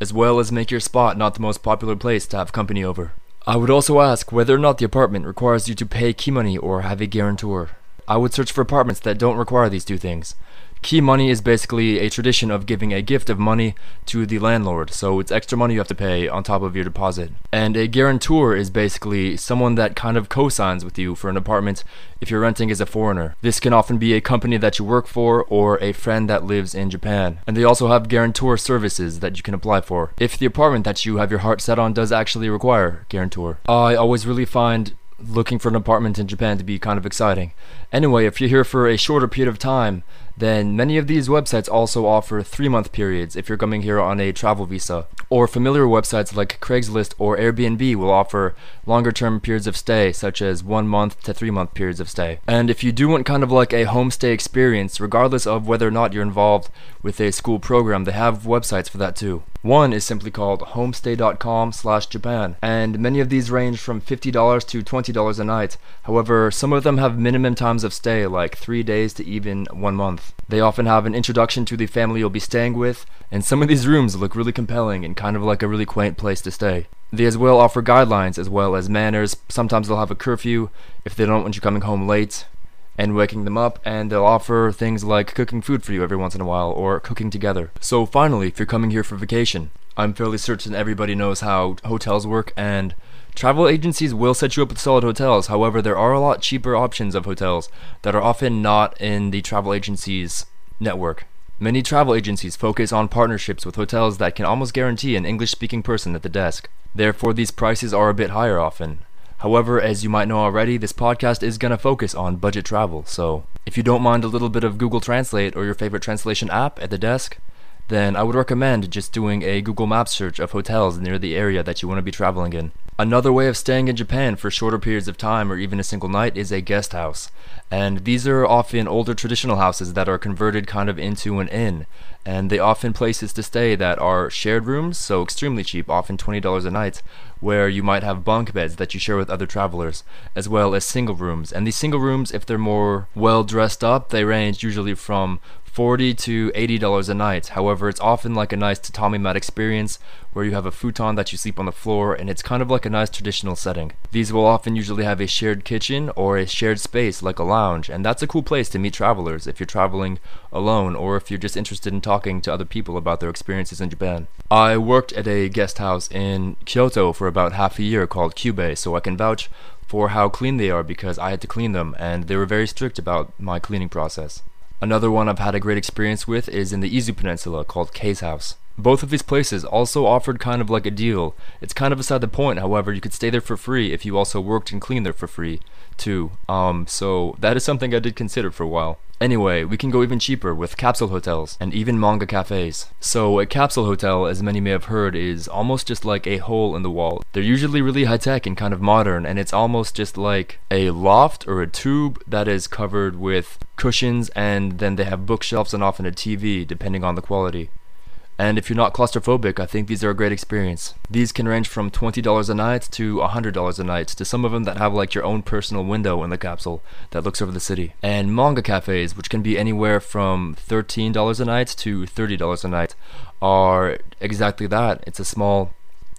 Speaker 1: as well as make your spot not the most popular place to have company over. I would also ask whether or not the apartment requires you to pay key money or have a guarantor. I would search for apartments that don't require these two things. Key money is basically a tradition of giving a gift of money to the landlord, so it's extra money you have to pay on top of your deposit. And a guarantor is basically someone that kind of co-signs with you for an apartment if you're renting as a foreigner. This can often be a company that you work for or a friend that lives in Japan. And they also have guarantor services that you can apply for if the apartment that you have your heart set on does actually require guarantor. I always really find looking for an apartment in Japan to be kind of exciting. Anyway, if you're here for a shorter period of time, then many of these websites also offer three month periods if you're coming here on a travel visa. Or familiar websites like Craigslist or Airbnb will offer longer term periods of stay, such as one month to three month periods of stay. And if you do want kind of like a homestay experience, regardless of whether or not you're involved with a school program, they have websites for that too. One is simply called homestay.com slash Japan, and many of these range from $50 to $20 a night. However, some of them have minimum times of stay, like 3 days to even 1 month. They often have an introduction to the family you'll be staying with, and some of these rooms look really compelling and kind of like a really quaint place to stay. They as well offer guidelines as well as manners. Sometimes they'll have a curfew if they don't want you coming home late and waking them up, and they'll offer things like cooking food for you every once in a while or cooking together. So, finally, if you're coming here for vacation, I'm fairly certain everybody knows how hotels work, and travel agencies will set you up with solid hotels. However, there are a lot cheaper options of hotels that are often not in the travel agency's network. Many travel agencies focus on partnerships with hotels that can almost guarantee an English speaking person at the desk. Therefore, these prices are a bit higher often. However, as you might know already, this podcast is going to focus on budget travel. So, if you don't mind a little bit of Google Translate or your favorite translation app at the desk, then I would recommend just doing a Google Maps search of hotels near the area that you want to be traveling in. Another way of staying in Japan for shorter periods of time or even a single night is a guest house. And these are often older traditional houses that are converted kind of into an inn. And they often places to stay that are shared rooms, so extremely cheap, often $20 a night, where you might have bunk beds that you share with other travelers, as well as single rooms. And these single rooms, if they're more well dressed up, they range usually from 40 to 80 dollars a night. However, it's often like a nice tatami mat experience where you have a futon that you sleep on the floor and it's kind of like a nice traditional setting. These will often usually have a shared kitchen or a shared space like a lounge, and that's a cool place to meet travelers if you're traveling alone or if you're just interested in talking to other people about their experiences in Japan. I worked at a guest house in Kyoto for about half a year called Kyubei, so I can vouch for how clean they are because I had to clean them and they were very strict about my cleaning process. Another one I've had a great experience with is in the Izu Peninsula called K's House. Both of these places also offered kind of like a deal. It's kind of beside the point, however, you could stay there for free if you also worked and cleaned there for free, too. Um, so that is something I did consider for a while. Anyway, we can go even cheaper with capsule hotels and even manga cafes. So, a capsule hotel, as many may have heard, is almost just like a hole in the wall. They're usually really high tech and kind of modern, and it's almost just like a loft or a tube that is covered with cushions, and then they have bookshelves and often a TV, depending on the quality. And if you're not claustrophobic, I think these are a great experience. These can range from $20 a night to $100 a night to some of them that have like your own personal window in the capsule that looks over the city. And manga cafes, which can be anywhere from $13 a night to $30 a night, are exactly that. It's a small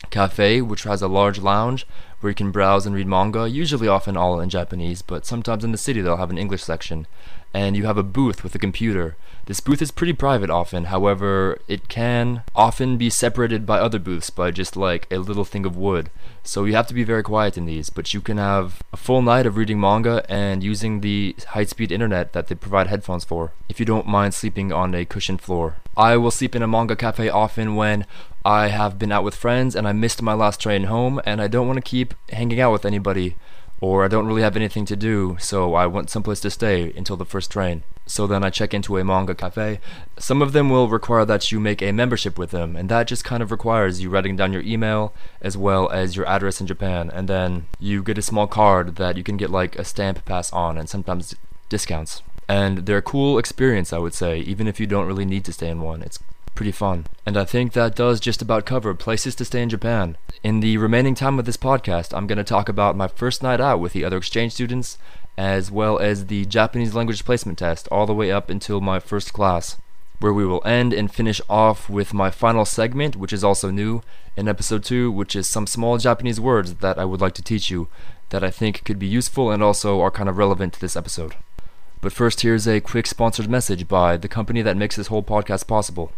Speaker 1: cafe which has a large lounge where you can browse and read manga, usually often all in Japanese, but sometimes in the city they'll have an English section. And you have a booth with a computer this booth is pretty private often, however, it can often be separated by other booths by just like a little thing of wood. So you have to be very quiet in these, but you can have a full night of reading manga and using the high speed internet that they provide headphones for, if you don't mind sleeping on a cushioned floor. I will sleep in a manga cafe often when I have been out with friends and I missed my last train home and I don't want to keep hanging out with anybody or I don't really have anything to do, so I want someplace to stay until the first train. So then I check into a manga cafe. Some of them will require that you make a membership with them, and that just kind of requires you writing down your email as well as your address in Japan, and then you get a small card that you can get like a stamp pass on and sometimes discounts. And they're a cool experience, I would say, even if you don't really need to stay in one. It's pretty fun. And I think that does just about cover places to stay in Japan. In the remaining time of this podcast, I'm going to talk about my first night out with the other exchange students, as well as the Japanese language placement test, all the way up until my first class, where we will end and finish off with my final segment, which is also new in episode 2, which is some small Japanese words that I would like to teach you that I think could be useful and also are kind of relevant to this episode. But first, here's a quick sponsored message by the company that makes this whole podcast possible.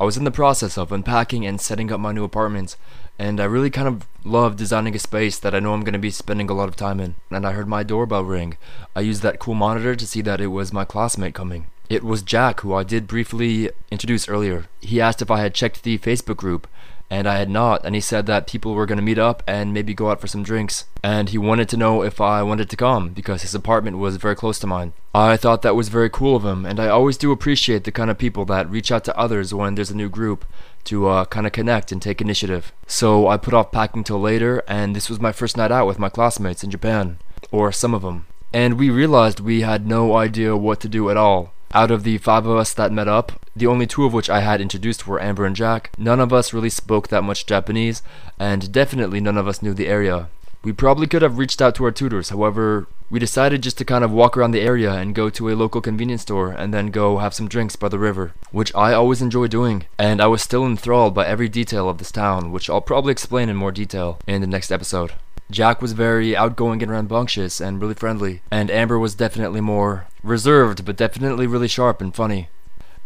Speaker 1: I was in the process of unpacking and setting up my new apartment, and I really kind of love designing a space that I know I'm going to be spending a lot of time in. And I heard my doorbell ring. I used that cool monitor to see that it was my classmate coming. It was Jack, who I did briefly introduce earlier. He asked if I had checked the Facebook group, and I had not, and he said that people were going to meet up and maybe go out for some drinks. And he wanted to know if I wanted to come because his apartment was very close to mine. I thought that was very cool of him, and I always do appreciate the kind of people that reach out to others when there's a new group to uh, kind of connect and take initiative. So I put off packing till later, and this was my first night out with my classmates in Japan, or some of them. And we realized we had no idea what to do at all. Out of the five of us that met up, the only two of which I had introduced were Amber and Jack. None of us really spoke that much Japanese, and definitely none of us knew the area. We probably could have reached out to our tutors, however, we decided just to kind of walk around the area and go to a local convenience store and then go have some drinks by the river, which I always enjoy doing, and I was still enthralled by every detail of this town, which I'll probably explain in more detail in the next episode. Jack was very outgoing and rambunctious and really friendly, and Amber was definitely more reserved, but definitely really sharp and funny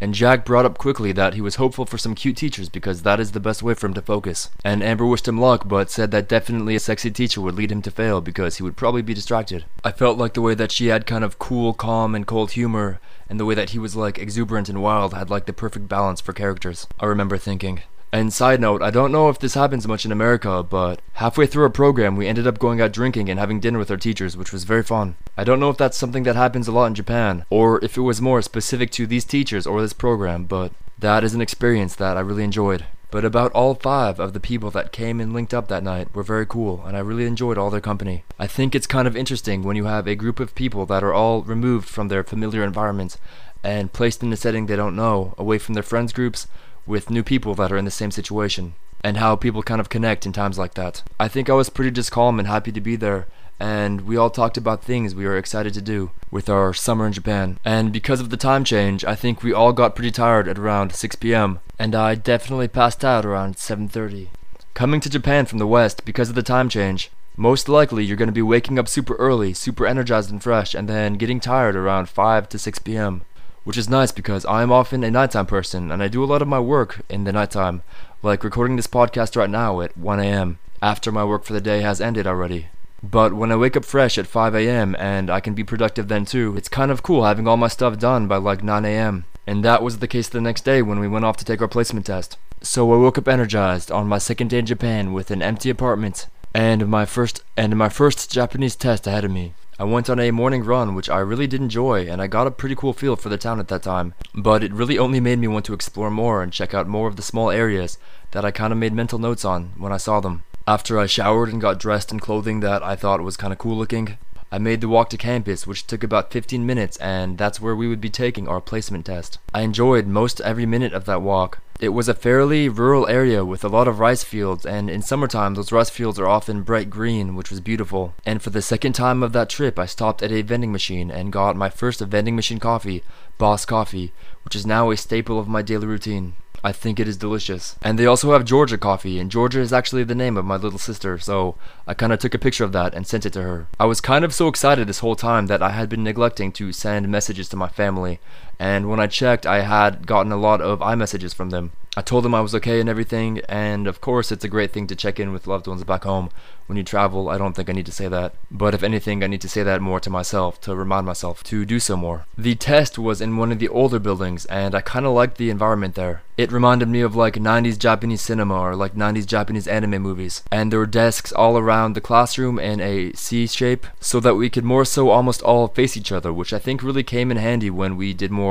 Speaker 1: and Jack brought up quickly that he was hopeful for some cute teachers because that is the best way for him to focus. And Amber wished him luck, but said that definitely a sexy teacher would lead him to fail because he would probably be distracted. I felt like the way that she had kind of cool, calm, and cold humor, and the way that he was like exuberant and wild had like the perfect balance for characters. I remember thinking. And side note, I don't know if this happens much in America, but halfway through our program, we ended up going out drinking and having dinner with our teachers, which was very fun. I don't know if that's something that happens a lot in Japan, or if it was more specific to these teachers or this program, but that is an experience that I really enjoyed. But about all five of the people that came and linked up that night were very cool, and I really enjoyed all their company. I think it's kind of interesting when you have a group of people that are all removed from their familiar environments and placed in a setting they don't know, away from their friends groups, with new people that are in the same situation and how people kind of connect in times like that. I think I was pretty just calm and happy to be there and we all talked about things we were excited to do with our summer in Japan. And because of the time change, I think we all got pretty tired at around 6 p.m. and I definitely passed out around 7:30. Coming to Japan from the west because of the time change, most likely you're going to be waking up super early, super energized and fresh and then getting tired around 5 to 6 p.m which is nice because I'm often a nighttime person and I do a lot of my work in the nighttime, like recording this podcast right now at 1 a.m. after my work for the day has ended already. But when I wake up fresh at 5 a.m. and I can be productive then too, it's kind of cool having all my stuff done by like 9 a.m. And that was the case the next day when we went off to take our placement test. So I woke up energized on my second day in Japan with an empty apartment and my first and my first Japanese test ahead of me. I went on a morning run, which I really did enjoy, and I got a pretty cool feel for the town at that time. But it really only made me want to explore more and check out more of the small areas that I kind of made mental notes on when I saw them. After I showered and got dressed in clothing that I thought was kind of cool looking, I made the walk to campus, which took about 15 minutes, and that's where we would be taking our placement test. I enjoyed most every minute of that walk. It was a fairly rural area with a lot of rice fields, and in summertime, those rice fields are often bright green, which was beautiful. And for the second time of that trip, I stopped at a vending machine and got my first vending machine coffee, Boss Coffee, which is now a staple of my daily routine. I think it is delicious. And they also have Georgia coffee, and Georgia is actually the name of my little sister, so I kind of took a picture of that and sent it to her. I was kind of so excited this whole time that I had been neglecting to send messages to my family, and when I checked, I had gotten a lot of iMessages from them. I told them I was okay and everything, and of course, it's a great thing to check in with loved ones back home. When you travel, I don't think I need to say that. But if anything, I need to say that more to myself, to remind myself to do so more. The test was in one of the older buildings, and I kinda liked the environment there. It reminded me of like 90s Japanese cinema or like 90s Japanese anime movies. And there were desks all around the classroom in a C shape, so that we could more so almost all face each other, which I think really came in handy when we did more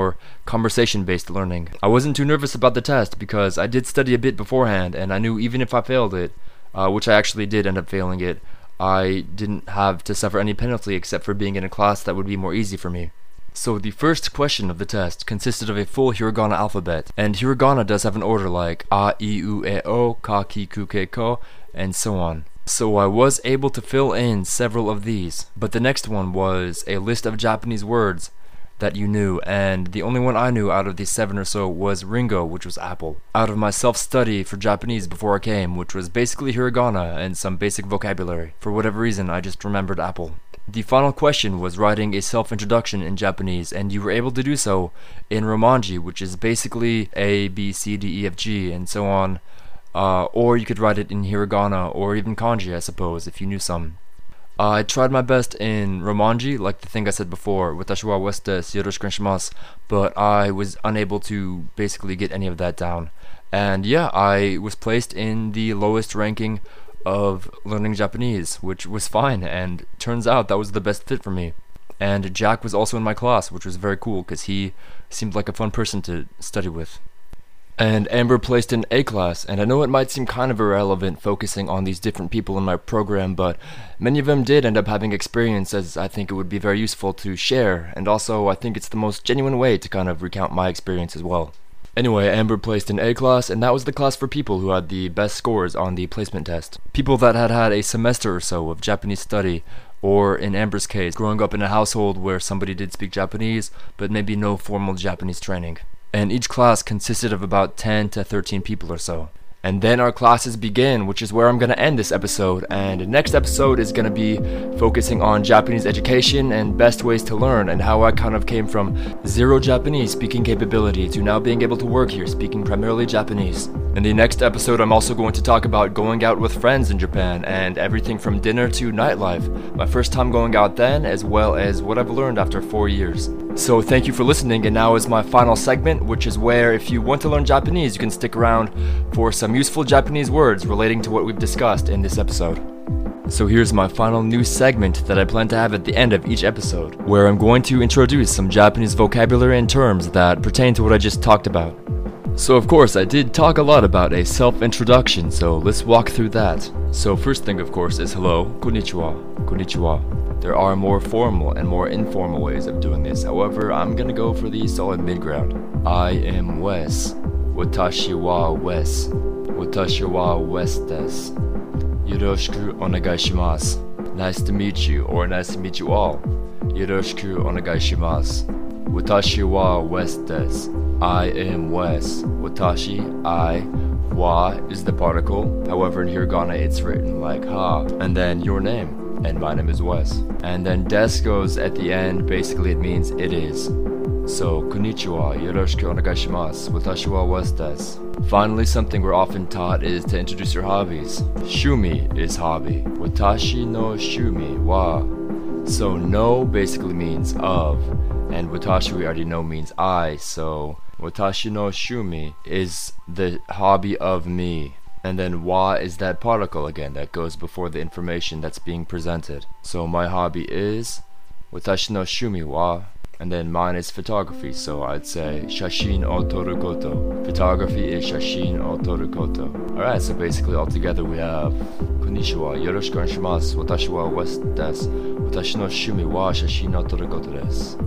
Speaker 1: conversation based learning. I wasn't too nervous about the test because I did study a bit beforehand, and I knew even if I failed it, uh, which I actually did end up failing it, I didn't have to suffer any penalty except for being in a class that would be more easy for me. So the first question of the test consisted of a full hiragana alphabet, and hiragana does have an order like a, i, u, e, o, ka, ki, ku, ke, ko, and so on. So I was able to fill in several of these, but the next one was a list of Japanese words that you knew, and the only one I knew out of these seven or so was Ringo, which was Apple. Out of my self study for Japanese before I came, which was basically hiragana and some basic vocabulary. For whatever reason, I just remembered Apple. The final question was writing a self introduction in Japanese, and you were able to do so in Romanji, which is basically A, B, C, D, E, F, G, and so on. Uh, or you could write it in hiragana or even kanji, I suppose, if you knew some. Uh, I tried my best in Romanji, like the thing I said before, watashi wa weste yoroshiku shimasu, but I was unable to basically get any of that down. And yeah, I was placed in the lowest ranking of learning Japanese, which was fine, and turns out that was the best fit for me. And Jack was also in my class, which was very cool because he seemed like a fun person to study with. And Amber placed in A class, and I know it might seem kind of irrelevant focusing on these different people in my program, but many of them did end up having experiences I think it would be very useful to share, and also I think it's the most genuine way to kind of recount my experience as well. Anyway, Amber placed in A class, and that was the class for people who had the best scores on the placement test. People that had had a semester or so of Japanese study, or in Amber's case, growing up in a household where somebody did speak Japanese, but maybe no formal Japanese training and each class consisted of about 10 to 13 people or so. And then our classes begin, which is where I'm going to end this episode. And the next episode is going to be focusing on Japanese education and best ways to learn, and how I kind of came from zero Japanese speaking capability to now being able to work here speaking primarily Japanese. In the next episode, I'm also going to talk about going out with friends in Japan and everything from dinner to nightlife. My first time going out then, as well as what I've learned after four years. So, thank you for listening, and now is my final segment, which is where if you want to learn Japanese, you can stick around for some some useful Japanese words relating to what we've discussed in this episode. So here's my final new segment that I plan to have at the end of each episode, where I'm going to introduce some Japanese vocabulary and terms that pertain to what I just talked about. So of course I did talk a lot about a self-introduction, so let's walk through that. So first thing of course is hello, konnichiwa, konnichiwa. There are more formal and more informal ways of doing this, however I'm gonna go for the solid mid-ground. I am Wes. Watashi wa Wes. 私は West です。よろしくお願いします。Nice to meet you or nice to meet you all. よろしくお願いします。私は West です。I am Wes. Watashi, I, wa is the particle. However, in hiragana it's written like ha, and then your name. And my name is Wes. And then des goes at the end, basically it means it is. So, konnichiwa, yoroshiku onegaishimasu. Watashi wa desu. Finally, something we're often taught is to introduce your hobbies. Shumi is hobby. Watashi no shumi wa. So, no basically means of, and watashi we already know means I, so watashi no shumi is the hobby of me. And then wa is that particle again that goes before the information that's being presented. So, my hobby is watashi no shumi wa and then mine is photography, so I'd say shashin o torukoto. Photography is shashin o torukoto. Alright, so basically all together we have Konnichiwa, yoroshiku oneshimasu, watashi wa Wes desu. Watashi no shumi wa shashin o torukoto desu.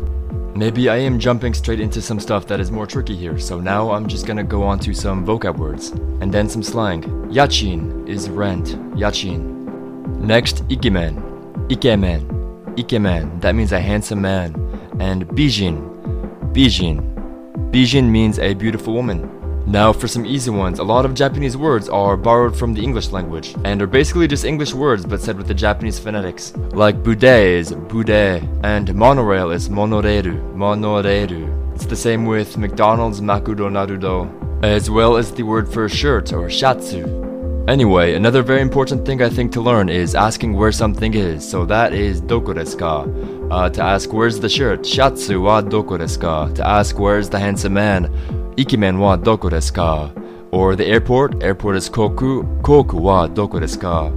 Speaker 1: Maybe I am jumping straight into some stuff that is more tricky here, so now I'm just gonna go on to some vocab words, and then some slang. Yachin is rent, yachin. Next, ikemen. Ikemen. Ikemen, that means a handsome man and Bijin. Bijin. Bijin means a beautiful woman. Now for some easy ones, a lot of Japanese words are borrowed from the English language and are basically just English words but said with the Japanese phonetics. Like bude is bude and monorail is monoreru, monoreru. It's the same with McDonald's makudo narudo, as well as the word for shirt or shatsu. Anyway, another very important thing I think to learn is asking where something is. So that is doko desu ka? Uh, to ask where's the shirt, shatsu wa doko desu ka? To ask where's the handsome man, ikimen wa doko desu ka? Or the airport, airport is koku, koku wa doko desu ka?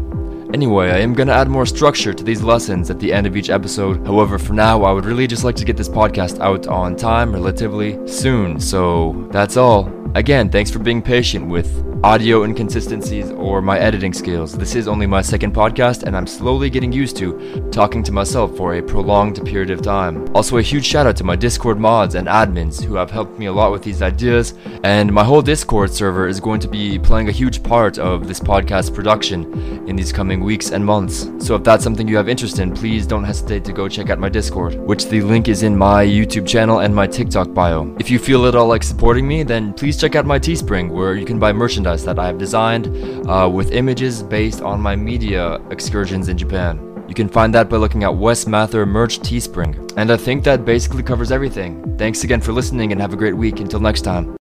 Speaker 1: Anyway, I am gonna add more structure to these lessons at the end of each episode. However, for now, I would really just like to get this podcast out on time relatively soon. So that's all. Again, thanks for being patient with audio inconsistencies or my editing skills. This is only my second podcast, and I'm slowly getting used to talking to myself for a prolonged period of time. Also, a huge shout out to my Discord mods and admins who have helped me a lot with these ideas, and my whole Discord server is going to be playing a huge part of this podcast production in these coming weeks and months. So, if that's something you have interest in, please don't hesitate to go check out my Discord, which the link is in my YouTube channel and my TikTok bio. If you feel at all like supporting me, then please check out my Teespring, where you can buy merchandise that I have designed uh, with images based on my media excursions in Japan. You can find that by looking at Wes Mather Merch Teespring. And I think that basically covers everything. Thanks again for listening and have a great week. Until next time.